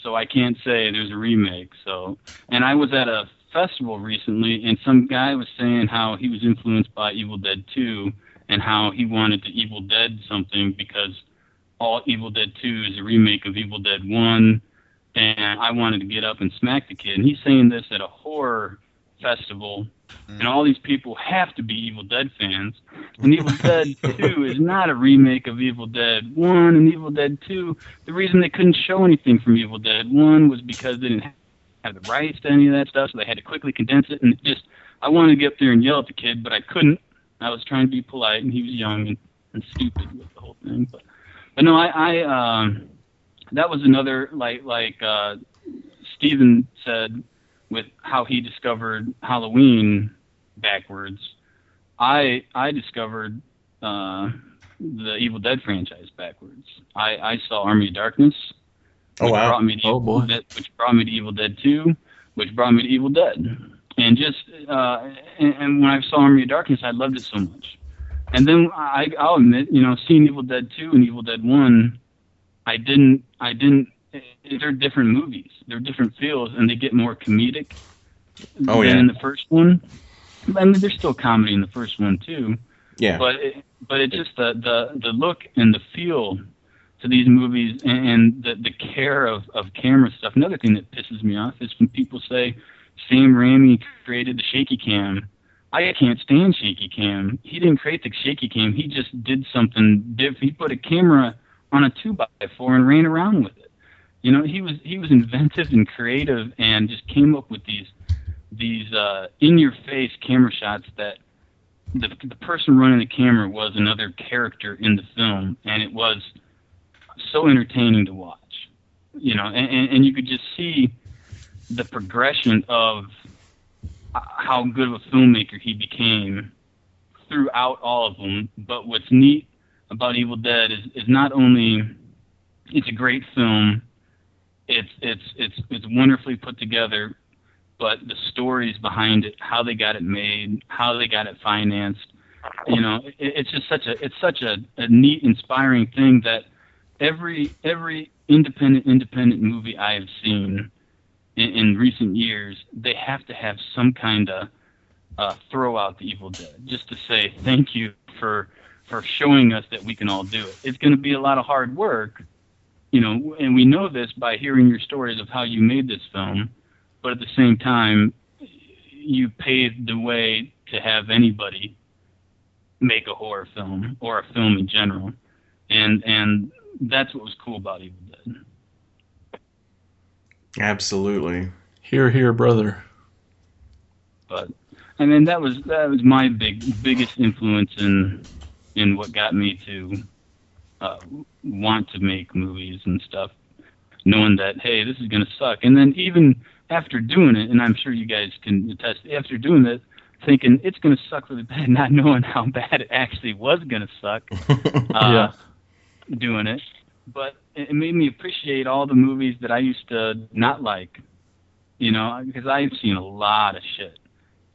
so I can't say there's a remake. So and I was at a festival recently, and some guy was saying how he was influenced by Evil Dead 2 and how he wanted the Evil Dead something because all Evil Dead 2 is a remake of Evil Dead 1, and I wanted to get up and smack the kid. And he's saying this at a horror festival, and all these people have to be Evil Dead fans. And Evil Dead 2 is not a remake of Evil Dead 1 and Evil Dead 2. The reason they couldn't show anything from Evil Dead 1 was because they didn't have the rights to any of that stuff, so they had to quickly condense it. And it just, I wanted to get up there and yell at the kid, but I couldn't. I was trying to be polite, and he was young and, and stupid with the whole thing. But, but no, I, I, um, that was another like like uh, Steven said with how he discovered Halloween backwards. I I discovered uh, the Evil Dead franchise backwards. I, I saw Army of Darkness. Oh, which wow. Brought me to Oh, Evil boy. Dead, which brought me to Evil Dead Two, which brought me to Evil Dead. And just uh, and, and when I saw Army of Darkness, I loved it so much. And then I, I'll admit, you know, seeing Evil Dead Two and Evil Dead One, I didn't, I didn't. They're different movies. They're different feels, and they get more comedic Oh, than yeah. in the first one. I mean, there's still comedy in the first one too, Yeah. but it, but it just the, the the look and the feel to these movies and, and the the care of of camera stuff. Another thing that pisses me off is when people say Sam Raimi created the shaky cam. I can't stand shaky cam. He didn't create the shaky cam. He just did something different. He put a camera on a two by four and ran around with it. You know, he was he was inventive and creative and just came up with these these uh, in your face camera shots that the the person running the camera was another character in the film and it was so entertaining to watch. You know, and, and, you could just see the progression of how good of a filmmaker he became throughout all of them. But what's neat about Evil Dead is, is not only it's a great film, it's it's it's it's wonderfully put together, but the stories behind it, how they got it made, how they got it financed, you know, it, it's just such a it's such a, a neat, inspiring thing that every every independent independent movie I have seen in, in recent years, they have to have some kind of uh, throw out the Evil Dead just to say thank you for for showing us that we can all do it. It's going to be a lot of hard work, you know, and we know this by hearing your stories of how you made this film. But at the same time, you paved the way to have anybody make a horror film or a film in general, and and that's what was cool about Evil Dead. Absolutely. Here, here, brother. But I mean, that was that was my big biggest influence in in what got me to uh, want to make movies and stuff, knowing that hey, this is gonna suck. And then even after doing it, and I'm sure you guys can attest, after doing it, thinking it's gonna suck really bad, not knowing how bad it actually was gonna suck. Uh, Yeah. doing it, but it it made me appreciate all the movies that I used to not like, you know, because I've seen a lot of shit,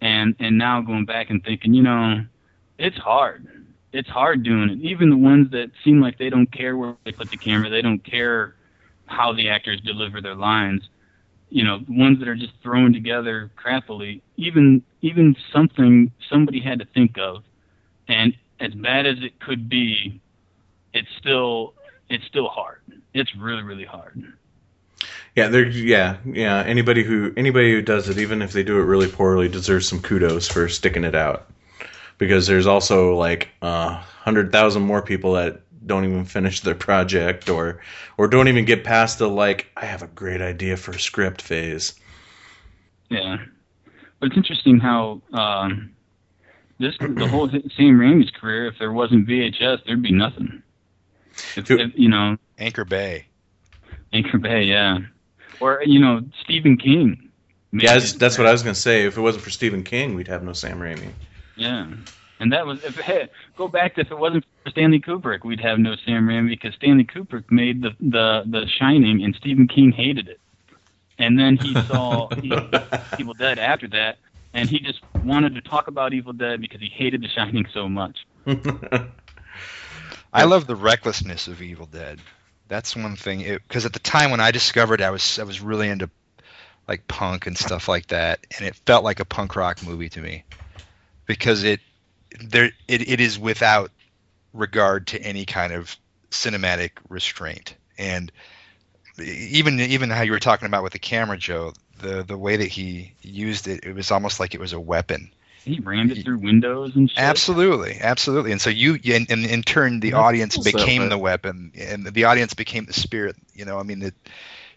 and and now going back and thinking, you know, it's hard. It's hard doing it. Even the ones that seem like they don't care where they put the camera, they don't care how the actors deliver their lines. You know, ones that are just thrown together crappily. Even even something somebody had to think of, and as bad as it could be, it's still it's still hard. It's really really hard. Yeah, they're yeah, yeah. Anybody who anybody who does it, even if they do it really poorly, deserves some kudos for sticking it out. Because there's also like a uh, hundred thousand more people that don't even finish their project or or don't even get past the like I have a great idea for a script phase. Yeah, but it's interesting how um, this the whole Sam Raimi's career. If there wasn't VHS, there'd be nothing. If, Who- if, you know, Anchor Bay. Anchor Bay, yeah, or you know Stephen King. made Yeah, that's, that's what I was gonna say. If it wasn't for Stephen King, we'd have no Sam Raimi. Yeah, and that was if hey, go back to if it wasn't for Stanley Kubrick, we'd have no Sam Raimi because Stanley Kubrick made the the the Shining, and Stephen King hated it. And then he saw he, Evil Dead after that, and he just wanted to talk about Evil Dead because he hated The Shining so much. I love the recklessness of Evil Dead. That's one thing. Because at the time when I discovered, I was I was really into like punk and stuff like that, and it felt like a punk rock movie to me because it there it, it is without regard to any kind of cinematic restraint and even even how you were talking about with the camera joe the the way that he used it, it was almost like it was a weapon. He rammed it through windows and shit. Absolutely, absolutely. And so you, and, and in turn, the audience became the weapon, and the audience became the spirit. You know, I mean, it,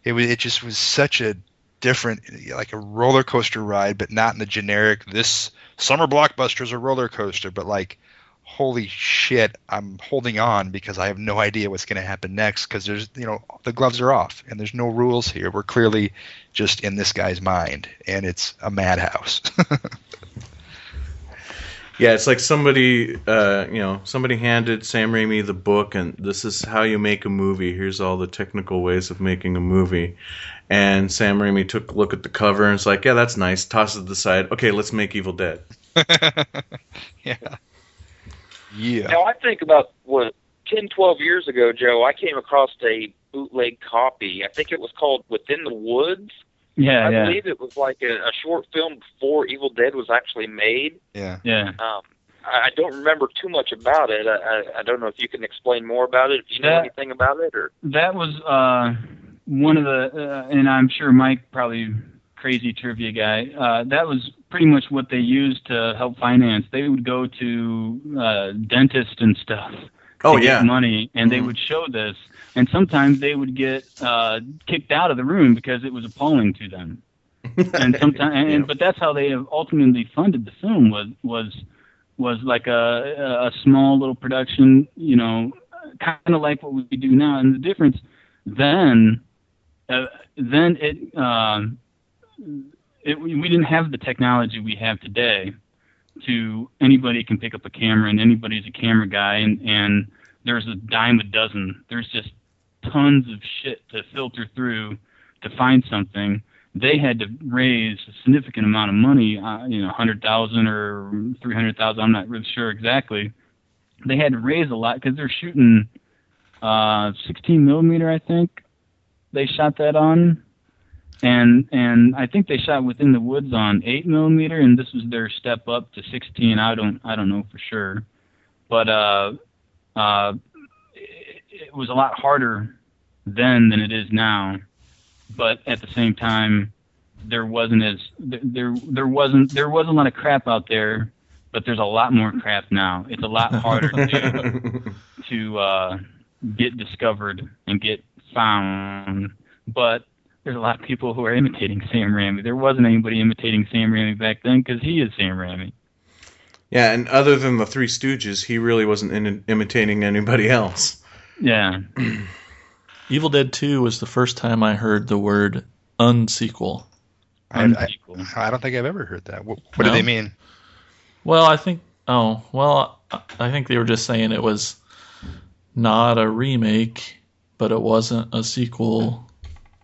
it was, it just was such a different, like a roller coaster ride, but not in the generic. This summer blockbuster is a roller coaster, but like, holy shit, I'm holding on because I have no idea what's going to happen next because there's, you know, the gloves are off and there's no rules here. We're clearly just in this guy's mind, and it's a madhouse. Yeah, it's like somebody, uh, you know, somebody handed Sam Raimi the book, and this is how you make a movie. Here's all the technical ways of making a movie. And Sam Raimi took a look at the cover and it's like, yeah, that's nice. Tosses it aside. Okay, let's make Evil Dead. yeah. Yeah. Now I think about what 10, 12 years ago, Joe. I came across a bootleg copy. I think it was called Within the Woods. Yeah, I yeah, believe it was like a, a short film before Evil Dead was actually made. Yeah. yeah. Um, I I don't remember too much about it. I, I, I don't know if you can explain more about it. If you know That- anything about it, or That was uh, one of the, uh, and I'm sure Mike probably crazy trivia guy. Uh, that was pretty much what they used to help finance. They would go to uh, dentists and stuff. Oh, yeah. money, and they Mhm. would show this, and sometimes they would get uh, kicked out of the room because it was appalling to them. and sometimes, and, Yeah. but that's how they have ultimately funded the film was was was like a a small little production, you know, kind of like what we do now. And the difference then, uh, then it um, it we didn't have the technology we have today. To anybody can pick up a camera and anybody's a camera guy and and there's a dime a dozen. There's just tons of shit to filter through to find something they had to raise a significant amount of money, uh, you know, hundred thousand or three hundred thousand. I'm not really sure exactly. They had to raise a lot because they're shooting uh, 16 millimeter, I think. They shot that on, and and I think they shot within the woods on eight millimeter, and this was their step up to 16. I don't I don't know for sure, but uh, uh, it, it was a lot harder then than it is now but at the same time, there wasn't as there there, there wasn't there was a lot of crap out there, but there's a lot more crap now. It's a lot harder to to uh, get discovered and get found, but there's a lot of people who are imitating Sam Raimi. There wasn't anybody imitating Sam Raimi back then because he is Sam Raimi. yeah, and other than the Three Stooges, he really wasn't in, imitating anybody else. Yeah, Evil Dead 2 was the first time I heard the word unsequel. I, I, unsequel. I don't think I've ever heard that. What, what No? do they mean? Well, I think. Oh, well, I- I think they were just saying it was not a remake, but it wasn't a sequel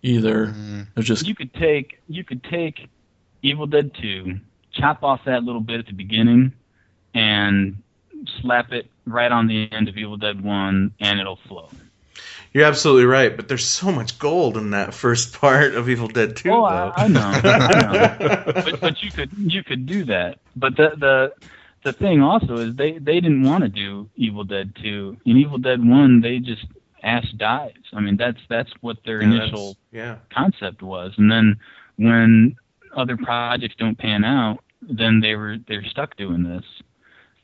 either. Mm, It was just. you could take you could take Evil Dead 2, chop off that little bit at the beginning, and slap it right on the end of Evil Dead 1, and it'll flow. You're absolutely right, but there's so much gold in that first part of Evil Dead 2, Oh, though. I, I know, I know. But but you could you could do that. But the the the thing also is they they didn't want to do Evil Dead 2. In Evil Dead 1, they just ass dies. I mean, that's that's what their Yeah, initial yeah. concept was. And then when other projects don't pan out then they were they're stuck doing this.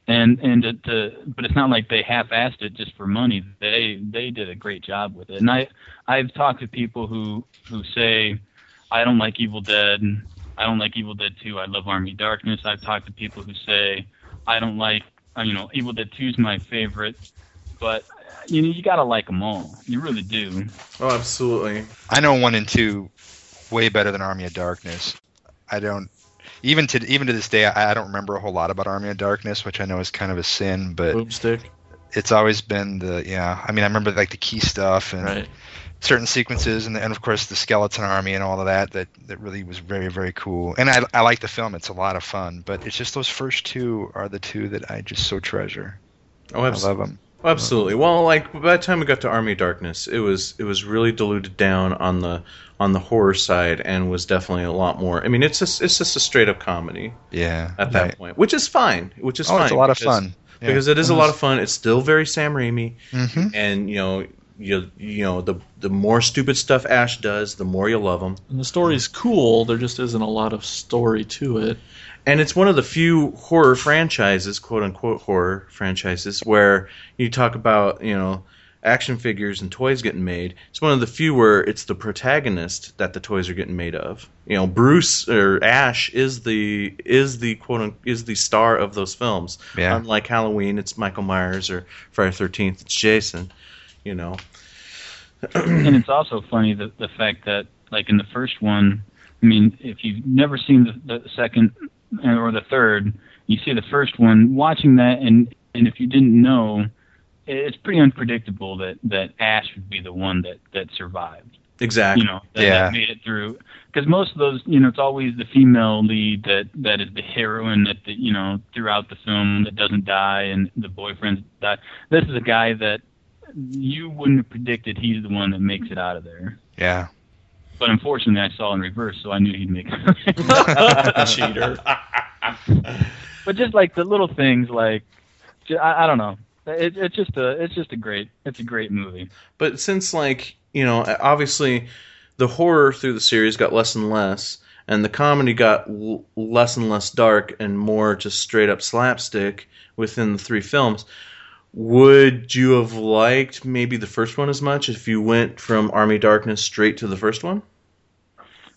And and to, to but it's not like they half-assed it just for money. They they did a great job with it. And i i've talked to people who who say i don't like evil dead. I don't like evil dead 2 i love army darkness. I've talked to people who say i don't like you know evil dead 2 is my favorite but you know you gotta like them all you really do Oh, absolutely. I know one and two way better than Army of Darkness. I don't even to even to this day I, I don't remember a whole lot about Army of Darkness, which I know is kind of a sin, but Boomstick, it's always been the yeah. I mean, I remember like the key stuff and right? certain sequences, and, and of course the skeleton army and all of that. That that really was very very cool. And I I like the film; it's a lot of fun. But it's just those first two are the two that I just so treasure. Oh, I love them. Absolutely. Well, like by the time we got to Army of Darkness, it was it was really diluted down on the on the horror side and was definitely a lot more. I mean, it's just it's just a straight up comedy Yeah. at that right. point, which is fine. Which is Oh, fine. it's a lot of fun. Yeah. because it is a lot of fun. It's still very Sam Raimi, hmm and you know you you know the the more stupid stuff Ash does, the more you love him. And the story's cool. There just isn't a lot of story to it. And it's one of the few horror franchises, quote unquote horror franchises, where you talk about you know action figures and toys getting made. It's one of the few where it's the protagonist that the toys are getting made of. You know, Bruce or Ash is the is the quote unquote, is the star of those films. Yeah. Unlike Halloween, it's Michael Myers or Friday the Thirteenth, it's Jason. You know. and it's also funny the the fact that like in the first one, I mean, if you've never seen the, the second or the third, you see the first one, watching that, and and if you didn't know, it's pretty unpredictable that that Ash would be the one that that survived. Exactly. You know, that, Yeah. that made it through. Because most of those, you know, it's always the female lead that that is the heroine that the, you know throughout the film that doesn't die and the boyfriends die. This is a guy that you wouldn't have predicted he's the one that makes it out of there. Yeah. But unfortunately, I saw in reverse, so I knew he'd make a Cheater. but just like the little things, like I, I don't know. It, it's just a it's just a great it's a great movie. But since like you know, obviously, the horror through the series got less and less, and the comedy got l- less and less dark and more just straight up slapstick within the three films. Would you have liked maybe the first one as much if you went from Army Darkness straight to the first one?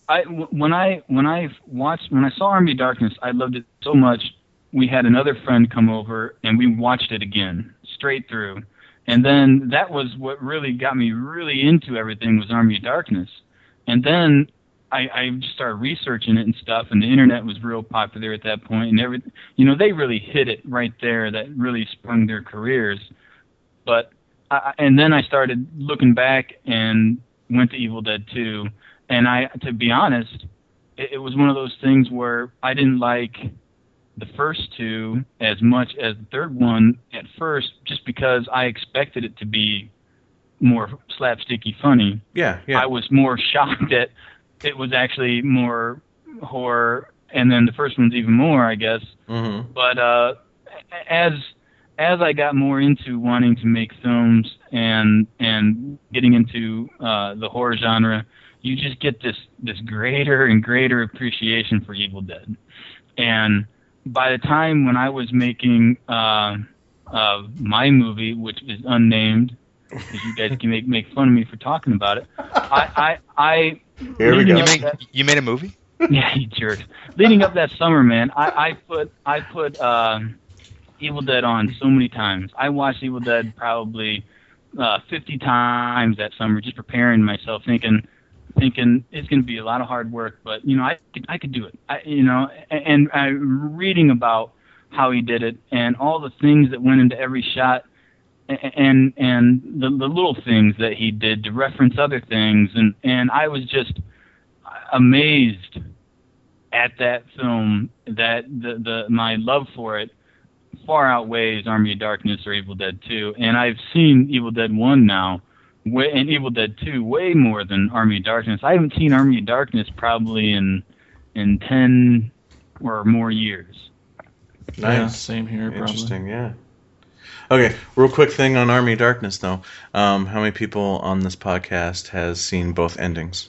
I when I when I watched when I saw Army Darkness, I loved it so much. We had another friend come over and we watched it again straight through, and then that was what really got me really into everything was Army Darkness, and then I, I just started researching it and stuff, and the internet was real popular at that point, and every you know they really hit it right there. That really sprung their careers, but I, and then I started looking back and went to Evil Dead 2 and I, to be honest, it, it was one of those things where I didn't like the first two as much as the third one at first, just because I expected it to be more slapsticky funny. Yeah, yeah. I was more shocked that it was actually more horror, and then the first one's even more, I guess. mm-hmm. But uh, as as I got more into wanting to make films and and getting into uh, the horror genre, you just get this this greater and greater appreciation for Evil Dead. And by the time when I was making uh, uh, my movie, which is unnamed, because you guys can make make fun of me for talking about it, I I, I Here we go. You made you made a movie? yeah, you jerk. Leading up that summer, man, I, I put I put uh, Evil Dead on so many times. I watched Evil Dead probably uh, 50 times that summer, just preparing myself, thinking thinking it's going to be a lot of hard work, but you know I could I could do it. I you know, and, and I reading about how he did it and all the things that went into every shot and and the, the little things that he did to reference other things and and I was just amazed at that film that the the my love for it far outweighs Army of Darkness or Evil Dead 2 and I've seen Evil Dead 1 now way, and Evil Dead 2 way more than Army of Darkness. I haven't seen Army of Darkness probably in in 10 or more years. Yeah, Nice. same here, probably. Interesting, yeah. Okay, real quick thing on Army Darkness, though. Um, how many people on this podcast has seen both endings?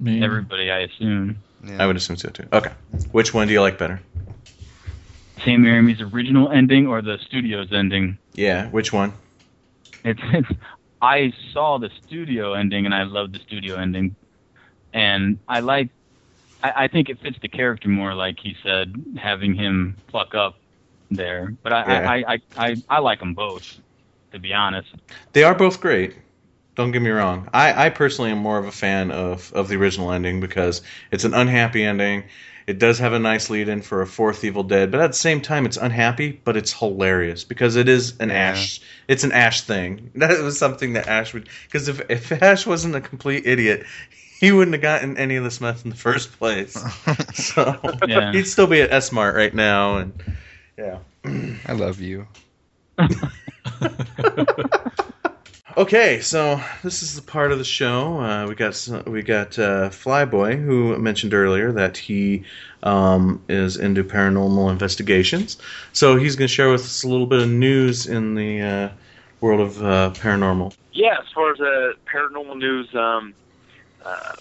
Me. Everybody, I assume. Yeah. I would assume so too. Okay, which one do you like better? Sam Raimi's original ending or the studio's ending? Yeah, which one? It's, it's I saw the studio ending and I love the studio ending, and I like. I, I think it fits the character more, like he said, having him pluck up there. But I Yeah. I, I, I I like them both, to be honest. They are both great. Don't get me wrong. I, I personally am more of a fan of, of the original ending because it's an unhappy ending. It does have a nice lead in for a fourth Evil Dead, but at the same time, it's unhappy, but it's hilarious because it is an Yeah. Ash. It's an Ash thing. That was something that Ash would. Because if, if Ash wasn't a complete idiot, he wouldn't have gotten any of this meth in the first place. So Yeah. he'd still be at S Mart right now, and yeah. I love you. Okay, so this is the part of the show. Uh, we got we got uh, Flyboy, who mentioned earlier that he um, is into paranormal investigations. So he's going to share with us a little bit of news in the uh, world of uh, paranormal. yeah, as far as uh, paranormal news, um, uh,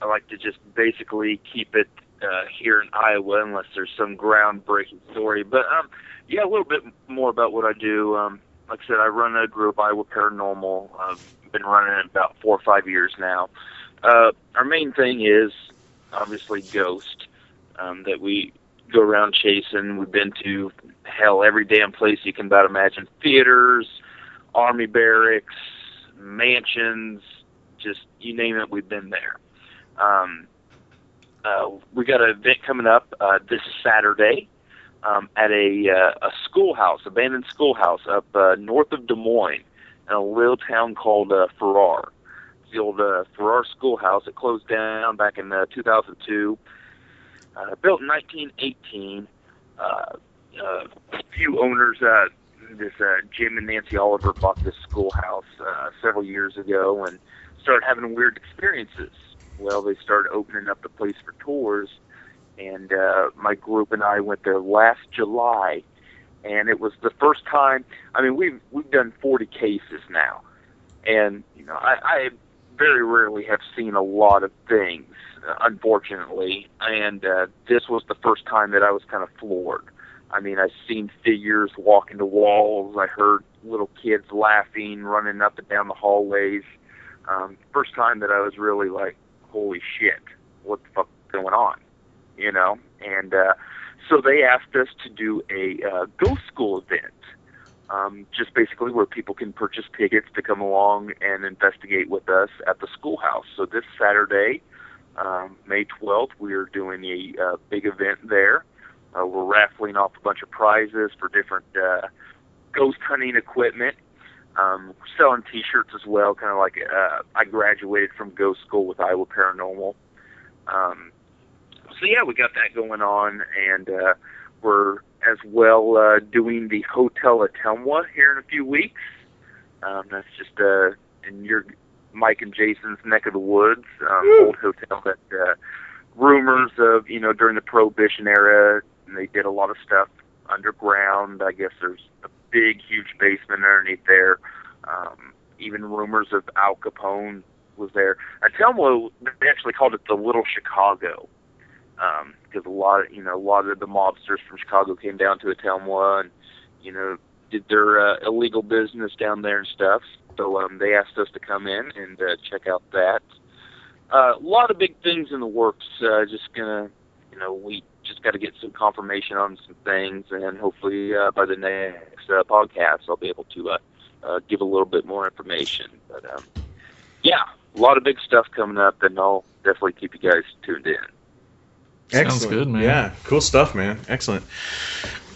I like to just basically keep it uh, here in Iowa unless there's some groundbreaking story. But um, yeah, a little bit more about what I do. Um, like I said, I run a group, Iowa Paranormal. I've been running it about four or five years now. Uh, our main thing is obviously ghost um, that we go around chasing. We've been to hell every damn place you can about imagine: theaters, army barracks, mansions, just you name it, we've been there. Um, uh, we got an event coming up uh, this Saturday um, at a uh, a schoolhouse, abandoned schoolhouse up uh, north of Des Moines, in a little town called uh, Farrar. It's the old uh, Farrar schoolhouse. It closed down back in uh, 2002. Uh, built in 1918. Uh, uh, few owners, uh, this uh, Jim and Nancy Oliver, bought this schoolhouse uh, several years ago and started having weird experiences. Well, they started opening up the place for tours, and uh, my group and I went there last July, and it was the first time. I mean, we've we've done 40 cases now, and you know, I, I very rarely have seen a lot of things, unfortunately, and uh, this was the first time that I was kind of floored. I mean, I've seen figures walk into walls. I heard little kids laughing, running up and down the hallways. Um, first time that I was really like, holy shit, what the fuck is going on? You know? And uh, so they asked us to do a uh, ghost school event, um, just basically where people can purchase tickets to come along and investigate with us at the schoolhouse. So this Saturday, um, May 12th, we are doing a uh, big event there. Uh, we're raffling off a bunch of prizes for different uh, ghost hunting equipment. Um, selling T-shirts as well, kind of like uh, I graduated from ghost school with Iowa Paranormal. Um, so yeah, we got that going on, and uh, we're as well uh, doing the Hotel Ottumwa here in a few weeks. Um, that's just uh, in your Mike and Jason's neck of the woods, um, old hotel that uh, rumors of you know during the Prohibition era, and they did a lot of stuff underground. I guess there's big, huge basement underneath there. Um, even rumors of Al Capone was there. Ottumwa, they actually called it the Little Chicago um, because a lot of you know a lot of the mobsters from Chicago came down to Ottumwa and you know did their uh, illegal business down there and stuff. So um, they asked us to come in and uh, check out that. Uh, a lot of big things in the works. Uh, just gonna, you know, we just got to get some confirmation on some things, and hopefully uh, by the next uh, podcast, I'll be able to uh, uh, give a little bit more information. But um, yeah, a lot of big stuff coming up, and I'll definitely keep you guys tuned in. Sounds Excellent. good, man. Yeah, cool stuff, man. Excellent.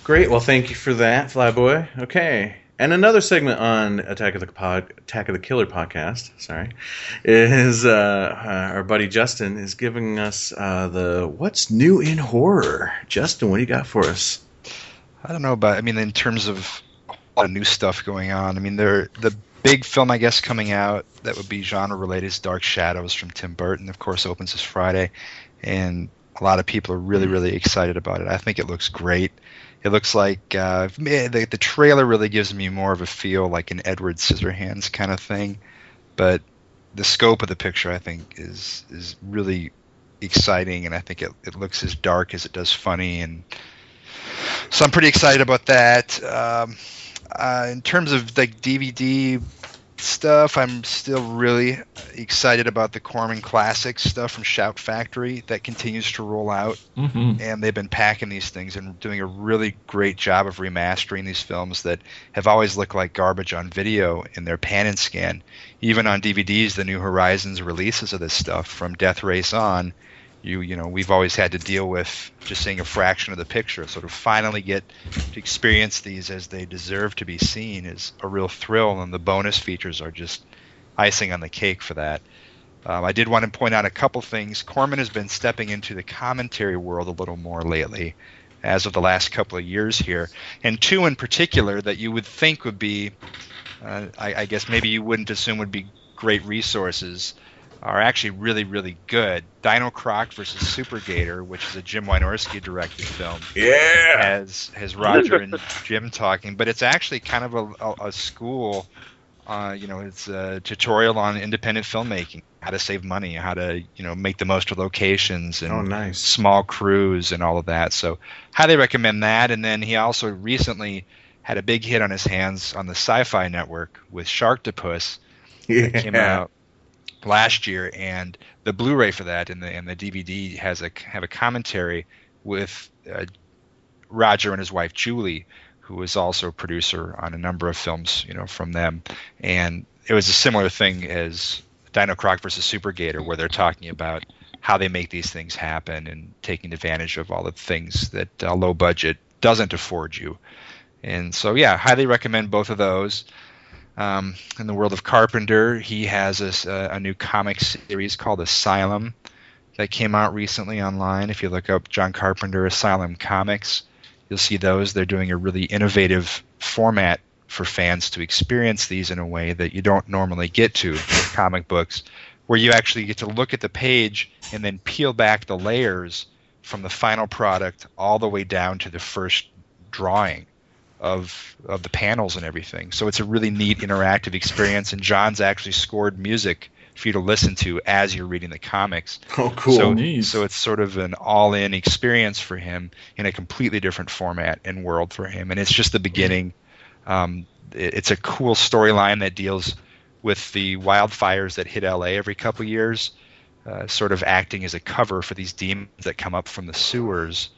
Great. Well, thank you for that, Flyboy. Okay. And another segment on Attack of the Pod, Attack of the Killer podcast, sorry, is uh, uh, our buddy Justin is giving us uh, the what's new in horror. Justin, what do you got for us? I don't know about. I mean, in terms of a lot of new stuff going on. I mean, there the big film I guess coming out that would be genre related is Dark Shadows from Tim Burton. Of course, opens this Friday, and a lot of people are really really excited about it. I think it looks great. It looks like uh, the, the trailer really gives me more of a feel like an Edward Scissorhands kind of thing, but the scope of the picture I think is is really exciting, and I think it, it looks as dark as it does funny, and so I'm pretty excited about that. Um, uh, in terms of like DVD stuff, I'm still really excited about the Corman Classic stuff from Shout Factory that continues to roll out. Hmm and they've been packing these things and doing a really great job of remastering these films that have always looked like garbage on video in their pan and scan. Even on DVDs, the New Horizons releases of this stuff from Death Race on, you you know we've always had to deal with just seeing a fraction of the picture. So to finally get to experience these as they deserve to be seen is a real thrill, and the bonus features are just icing on the cake for that. Um, I did want to point out a couple things. Corman has been stepping into the commentary world a little more lately, as of the last couple of years here, and two in particular that you would think would be, uh, I, I guess maybe you wouldn't assume would be great resources, are actually really really good. Dino Croc versus Super Gator, which is a Jim Wynorski directed film Yeah. has has Roger and Jim talking, but it's actually kind of a, a, a school Uh, you know, it's a tutorial on independent filmmaking, how to save money, how to you know make the most of locations and Oh, nice. small crews and all of that. So highly recommend that. And then he also recently had a big hit on his hands on the Sci-Fi Network with Sharktopus that came out last year, and the Blu-ray for that and the and the DVD has a have a commentary with uh, Roger and his wife Julie, who is also a producer on a number of films, you know, from them, and it was a similar thing as Dino Croc versus Super Gator, where they're talking about how they make these things happen and taking advantage of all the things that a low budget doesn't afford you. And so, yeah, highly recommend both of those. Um, in the world of Carpenter, he has uh, a new comic series called Asylum that came out recently online. If you look up John Carpenter Asylum Comics, you'll see those. They're doing a really innovative format for fans to experience these in a way that you don't normally get to with comic books, where you actually get to look at the page and then peel back the layers from the final product all the way down to the first drawing of of the panels and everything. So it's a really neat interactive experience and John's actually scored music for you to listen to as you're reading the comics. Oh, cool. So, Neat. so it's sort of an all-in experience for him in a completely different format and world for him, and it's just the beginning. Um, it- it's a cool storyline that deals with the wildfires that hit LA every couple years, uh, sort of acting as a cover for these demons that come up from the sewers,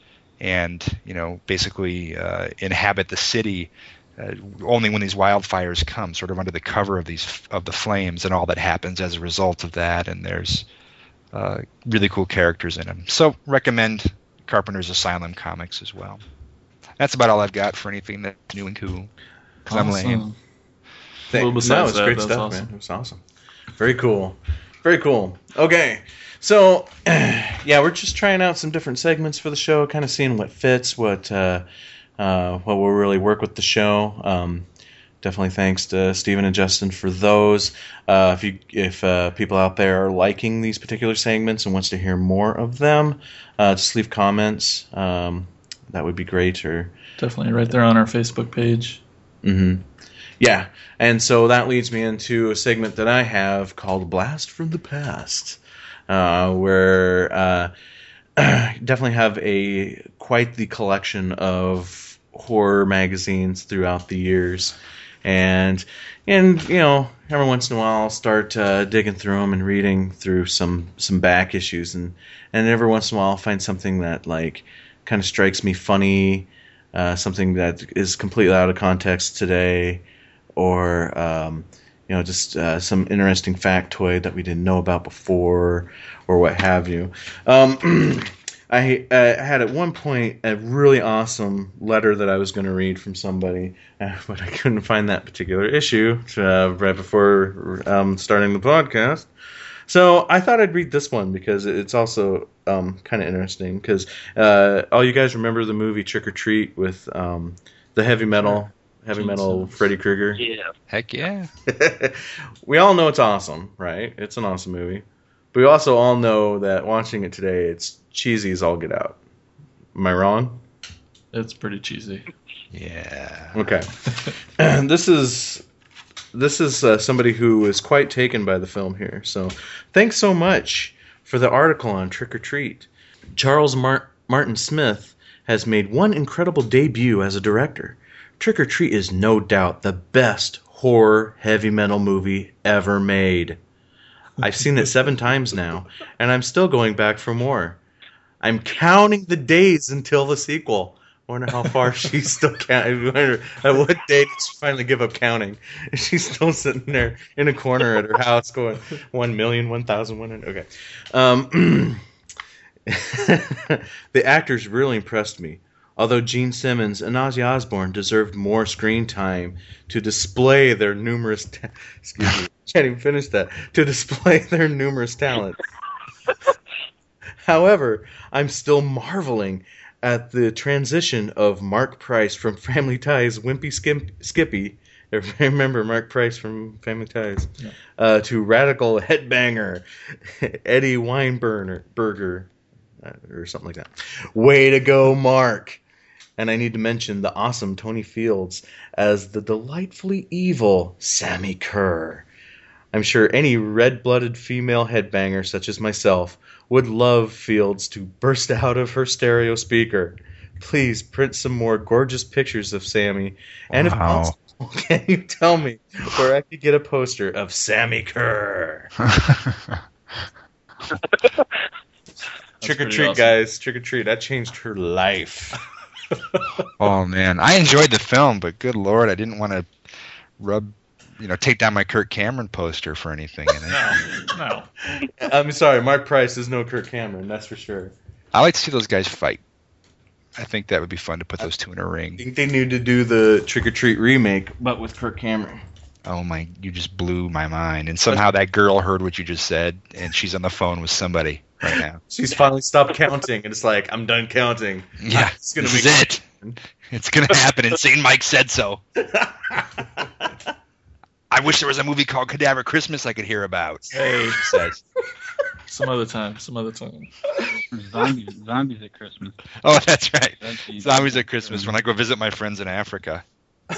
and you know basically uh, inhabit the city. Uh, only when these wildfires come, sort of under the cover of these of the flames, and all that happens as a result of that. And there's uh, really cool characters in them. So recommend Carpenter's Asylum comics as well. That's about all I've got for anything that's new and cool. 'Cause I'm lame. Awesome. Thank- Well, no, besides it's that, great that's stuff, awesome. man. It was awesome. Very cool. Very cool. Okay. So, yeah, we're just trying out some different segments for the show, kind of seeing what fits, what uh, uh, what will really work with the show. Um, definitely thanks to Stephen and Justin for those. Uh, if you if uh, people out there are liking these particular segments and wants to hear more of them, uh, just leave comments. Um, that would be great. Or Definitely right there on our Facebook page. Mm-hmm. Yeah, and so that leads me into a segment that I have called "Blast from the Past," uh, where uh, definitely have a quite the collection of horror magazines throughout the years, and and you know every once in a while I'll start uh, digging through them and reading through some some back issues, and and every once in a while I'll find something that like kind of strikes me funny, uh, something that is completely out of context today, or um, you know just uh, some interesting factoid that we didn't know about before, or what have you. Um, I uh, had at one point a really awesome letter that I was going to read from somebody, uh, but I couldn't find that particular issue uh, right before um, starting the podcast. So I thought I'd read this one because it's also um, kind of interesting. Because uh, all you guys remember the movie Trick or Treat with um, the heavy metal, heavy Gene metal Freddy Krueger. Yeah. Heck yeah. we all know it's awesome, right? It's an awesome movie. But we also all know that watching it today, it's cheesy as all get out. Am I wrong? It's pretty cheesy. Yeah. Okay. this is this is uh, somebody who is quite taken by the film here. So thanks so much for the article on Trick or Treat. Charles Mar- Martin Smith has made one incredible debut as a director. Trick or Treat is no doubt the best horror heavy metal movie ever made. I've seen it seven times now, and I'm still going back for more. I'm counting the days until the sequel. Wonder how far she's still counting. At what day did she finally give up counting? She's still sitting there in a corner at her house, going one million, one thousand, one hundred. Okay. Um, the actors really impressed me. Although Gene Simmons and Ozzy Osbourne deserved more screen time to display their numerous, ta- excuse me, can't even finish that, to display their numerous talents. However, I'm still marveling at the transition of Mark Price from Family Ties Wimpy Skim- Skippy. If I remember Mark Price from Family Ties, Yeah. uh, to radical headbanger Eddie Weinberger, uh, or something like that. Way to go, Mark! And I need to mention the awesome Tony Fields as the delightfully evil Sammi Curr. I'm sure any red blooded female headbanger, such as myself, would love Fields to burst out of her stereo speaker. Please print some more gorgeous pictures of Sammi. And if possible, can you tell me where I could get a poster of Sammi Curr? Trick or treat, awesome. guys. Trick or treat. That changed her life. oh man, I enjoyed the film, but good lord, I didn't want to rub, you know, take down my Kirk Cameron poster for anything. In it. No, no. I'm sorry, Mark Price is no Kirk Cameron, that's for sure. I like to see those guys fight. I think that would be fun to put those two in a ring. I think they need to do the Trick or Treat remake, but with Kirk Cameron. Oh my, you just blew my mind. And somehow that girl heard what you just said, and she's on the phone with somebody right now. She's finally stopped counting, and it's like, I'm done counting. Yeah, It's gonna this make is it. It's gonna happen, and St. Mike said so. I wish there was a movie called Cadaver Christmas I could hear about. Hey, She says. some other time. Some other time. Zombies, zombies at Christmas. Oh, that's right. That's Zombies at Christmas when I go visit my friends in Africa.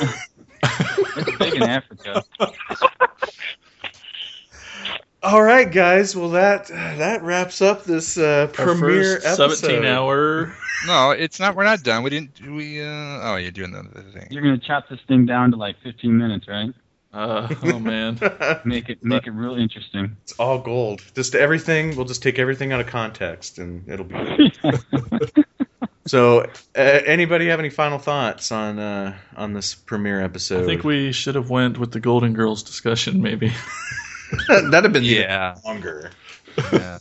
It's big in Africa. All right, guys. Well, that that wraps up this uh, premiere episode. 17 hour. No, it's not. We're not done. We didn't. We. Uh, oh, you're doing the other thing. You're gonna chop this thing down to like 15 minutes, right? Uh, oh man. Make it make it real interesting. it's all gold. Just everything. We'll just take everything out of context, and it'll be. so, uh, anybody have any final thoughts on uh, on this premiere episode? I think we should have went with the Golden Girls discussion maybe. that'd have been Yeah. longer. yeah.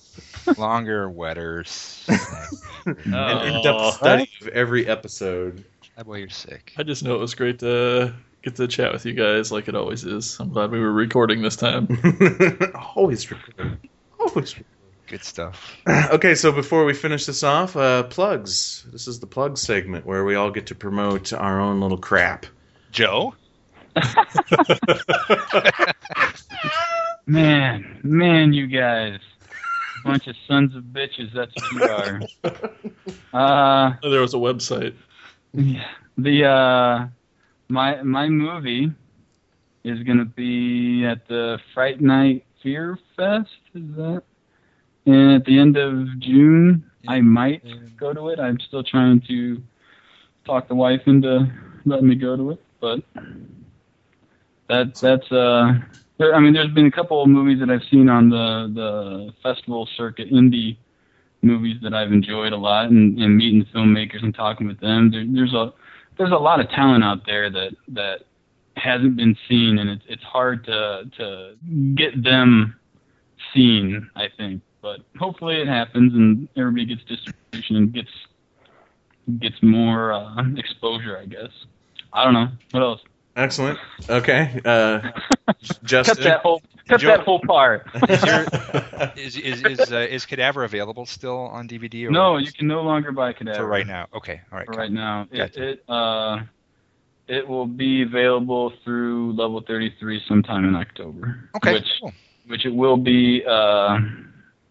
Longer, wetter. sick. An Oh. in-depth study of every episode. That boy, you're sick. I just know it was great to get to chat with you guys like it always is. I'm glad we were recording this time. Always recording. Always. Good stuff. Okay, so before we finish this off, uh, plugs. This is the plug segment where we all get to promote our own little crap. Joe. Man, man, you guys, bunch of sons of bitches. That's what you are. Uh, There was a website. yeah, the uh, my my movie is gonna be at the Fright Night Fear Fest. Is that? And at the end of June, I might go to it. I'm still trying to talk the wife into letting me go to it, but that's that's uh. There, I mean, there's been a couple of movies that I've seen on the the festival circuit, indie movies that I've enjoyed a lot, and, and meeting filmmakers and talking with them. There, there's a there's a lot of talent out there that that hasn't been seen, and it's it's hard to to get them seen. I think, but hopefully it happens, and everybody gets distribution and gets gets more uh, exposure. I guess. I don't know what else. Excellent. Okay, uh, Justin. cut that whole cut that whole part. Is is is uh, is Cadaver available still on DVD? Or no, you can no longer buy Cadaver. for right now. Okay, all right. for right now. It, Gotcha. it uh it will be available through level 33 sometime in October. Okay, Which cool. which it will be uh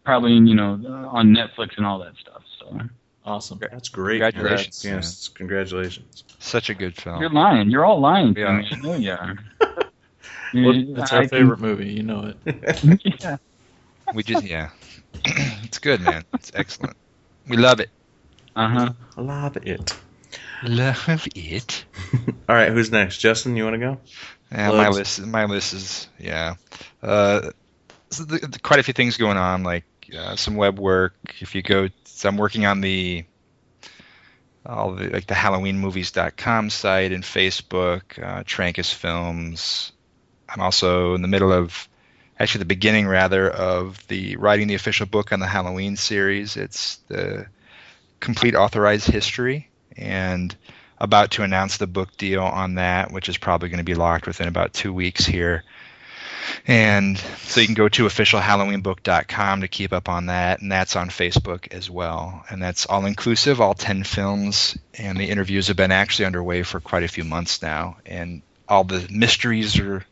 probably you know on Netflix and all that stuff. So Awesome. That's great. Congratulations, Congrats. Yes, congratulations. Such a good film. you're lying. You're all lying Yeah. me. I know you are. Well, You- that's I our can- favorite movie. You know it. yeah. We just yeah, it's good, man. It's excellent. We love it. Uh huh. Love it. Love it. All right, who's next? Justin, you want to go? Yeah, my list. My list is yeah. Uh, so the, the- quite a few things going on, like uh, some web work. If you go, so I'm working on the all the like the HalloweenMovies.com site and Facebook, uh, Trancas Films. I'm also in the middle of, actually the beginning rather of the writing the official book on the Halloween series. It's the complete authorized history and about to announce the book deal on that, which is probably going to be locked within about two weeks here. And so you can go to officialhalloweenbook.com to keep up on that, and that's on Facebook as well. And that's all inclusive, all 10 films, and the interviews have been actually underway for quite a few months now. And all the mysteries are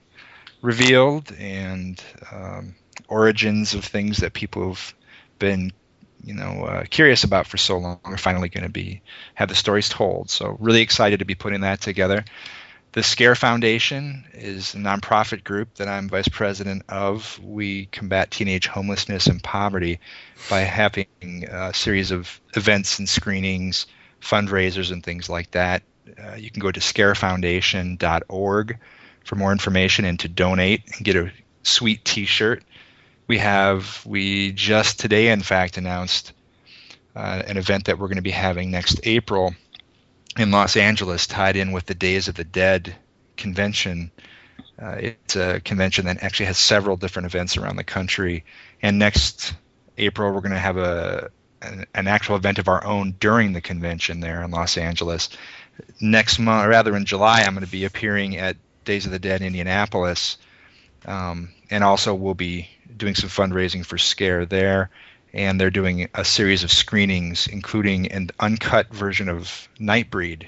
revealed and um, origins of things that people have been you know uh, curious about for so long are finally going to be have the stories told. So really excited to be putting that together. The Scare Foundation is a nonprofit group that I'm vice president of. We combat teenage homelessness and poverty by having a series of events and screenings, fundraisers, and things like that. Uh, you can go to scarefoundation.org for more information and to donate and get a sweet T-shirt. We have we just today, in fact, announced uh, an event that we're going to be having next April in Los Angeles, tied in with the Days of the Dead convention. Uh, it's a convention that actually has several different events around the country. And next April, we're going to have a an, an actual event of our own during the convention there in Los Angeles. Next month, or rather in July, I'm going to be appearing at Days of the Dead Indianapolis, um, and also we'll be doing some fundraising for Scare there and they're doing a series of screenings, including an uncut version of Nightbreed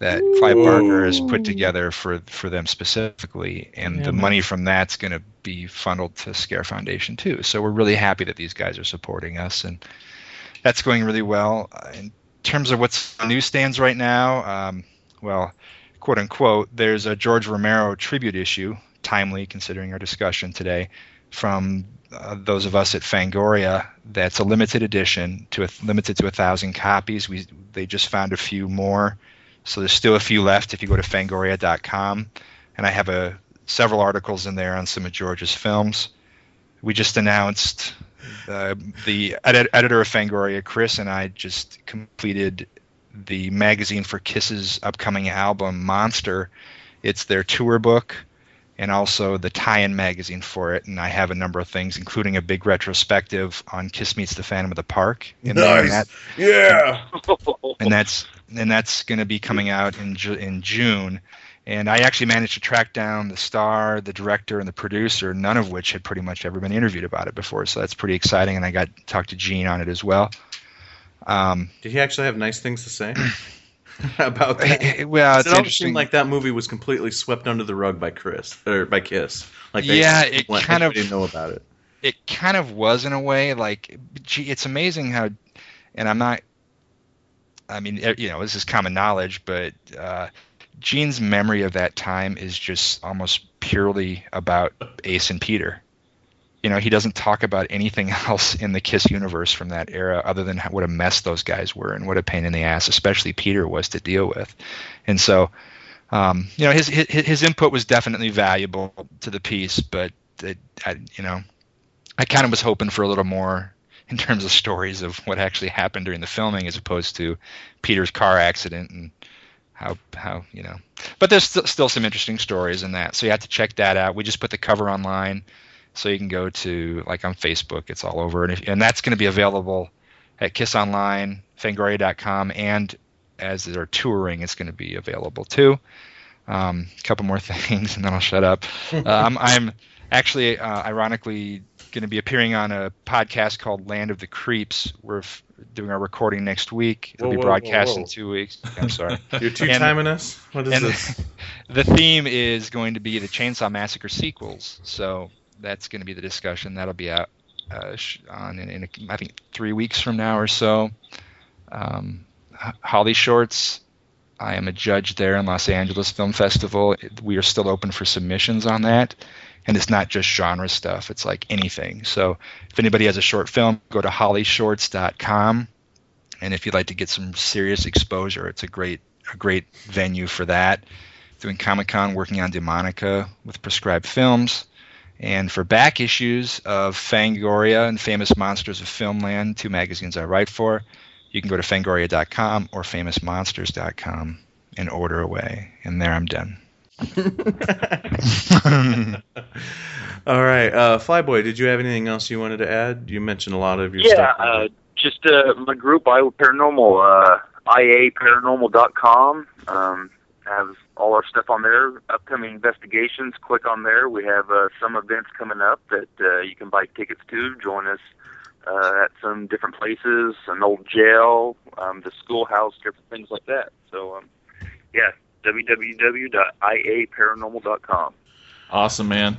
that Clive Barker has put together for for them specifically, and Yeah, the man. money from that's going to be funneled to Scare Foundation too. So we're really happy that these guys are supporting us, and that's going really well. In terms of what's on newsstands right now, um, well, quote unquote, there's a George Romero tribute issue, timely considering our discussion today, from uh, those of us at Fangoria. That's a limited edition, to a, limited to a thousand copies. We they just found a few more, so there's still a few left if you go to Fangoria.com, and I have a several articles in there on some of George's films. We just announced uh, the edit- editor of Fangoria, Chris, and I just completed the magazine for Kiss's upcoming album, Monster. It's their tour book and also the tie-in magazine for it. And I have a number of things, including a big retrospective on Kiss Meets the Phantom of the Park. in there, and Nice. that- Yeah. and that's and that's going to be coming out in Ju- in June. And I actually managed to track down the star, the director, and the producer, none of which had pretty much ever been interviewed about it before. So that's pretty exciting. And I got to talk to Gene on it as well. Um, Did he actually have nice things to say about that? well, it it's almost interesting. seemed like that movie was completely swept under the rug by Chris or by Kiss. Like they Yeah, it went- kind of- didn't know about it. it kind of was in a way like gee, it's amazing how and i'm not i mean eh, you know this is common knowledge but uh, gene's memory of that time is just almost purely about ace and peter you know he doesn't talk about anything else in the kiss universe from that era other than what a mess those guys were and what a pain in the ass especially peter was to deal with and so um, you know his, his his input was definitely valuable to the piece but it, I, you know I kind of was hoping for a little more in terms of stories of what actually happened during the filming, as opposed to Peter's car accident and how how you know. But there's st- still some interesting stories in that, so you have to check that out. We just put the cover online, so you can go to like on Facebook. It's all over, and, if, and that's going to be available at Kiss Online, Fangoria.com, and as they're touring, it's going to be available too. Um, a couple more things, and then I'll shut up. um, I'm actually, uh, ironically, going to be appearing on a podcast called Land of the Creeps. We're f- doing our recording next week. It'll Whoa, be whoa, broadcast whoa, in two weeks. I'm sorry. You're two timing us. What is and this? the theme is going to be the Chainsaw Massacre sequels. So that's going to be the discussion. That'll be out uh, on in, in I think three weeks from now or so. Um, Holly Shorts. I am a judge there in Los Angeles Film Festival. We are still open for submissions on that. And it's not just genre stuff, it's like anything. So if anybody has a short film, go to hollyshorts.com. And if you'd like to get some serious exposure, it's a great a great venue for that. Doing Comic Con, working on Demonica with Prescribed Films. And for back issues of Fangoria and Famous Monsters of Filmland, two magazines I write for, you can go to fangoria.com or famousmonsters.com and order away. And there I'm done. All right, uh, Flyboy. Did you have anything else you wanted to add? You mentioned a lot of your yeah, stuff. uh, just uh, my group, Iowa Paranormal, uh, IAParanormal.com. Um, has all our stuff on there. Upcoming investigations. Click on there. We have uh, some events coming up that uh, you can buy tickets to. Join us uh, at some different places, an old jail, um, the schoolhouse, different things like that. So, um, yeah, www.iaparanormal.com. Awesome, man.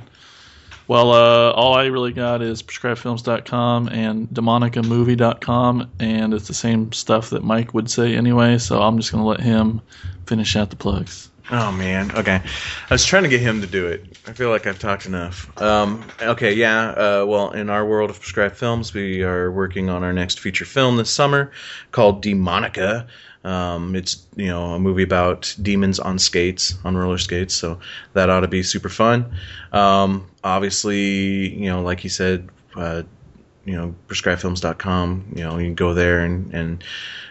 Well, uh, all I really got is prescribedfilms.com and demonicamovie.com, and it's the same stuff that Mike would say anyway, so I'm just going to let him finish out the plugs. Oh man. Okay. I was trying to get him to do it. I feel like I've talked enough. Um, okay. Yeah. Uh, well, in our world of prescribed films, we are working on our next feature film this summer called Demonica. Um, it's you know a movie about demons on skates, on roller skates. So that ought to be super fun. Um, obviously, you know, like he said, uh, you know, prescribedfilms.com. You know, you can go there and and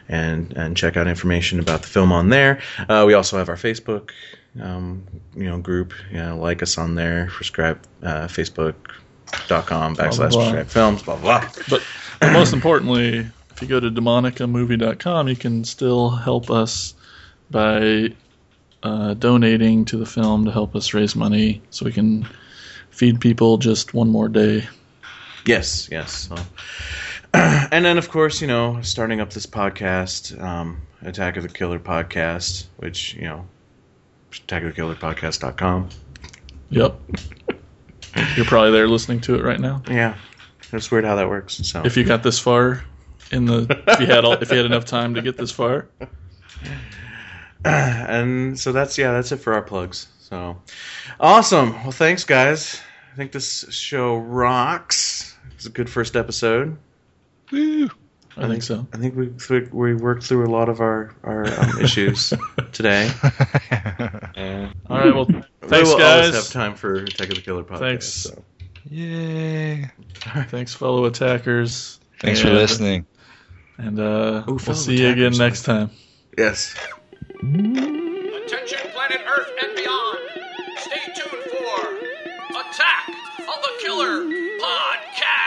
and and check out information about the film on there. Uh, we also have our Facebook, um, you know, group. You know, like us on there. Prescribe uh, Facebook.com backslash blah. prescribe films. Blah blah. But, but most importantly, if you go to demonicamovie.com, you can still help us by uh, donating to the film to help us raise money so we can feed people just one more day. Yes, yes. So. And then, of course, you know, starting up this podcast, um, Attack of the Killer podcast, which you know, attackofthekillerpodcast.com. Yep. You're probably there listening to it right now. Yeah, it's weird how that works. So If you got this far in the if you had all, if you had enough time to get this far. and so that's yeah, that's it for our plugs. So awesome. Well, thanks, guys. I think this show rocks. It's a good first episode. Woo. I think so. I think we we worked through a lot of our our um, issues today. And All right, well, thanks, we thanks will guys. always have time for Attack of the Killer podcast. Thanks. So. Yay. Thanks, fellow attackers. Thanks for listening. And uh, Ooh, we'll see you again attackers. next time. Yes. Attention, planet Earth and beyond. Stay tuned for Attack of the Killer Podcast.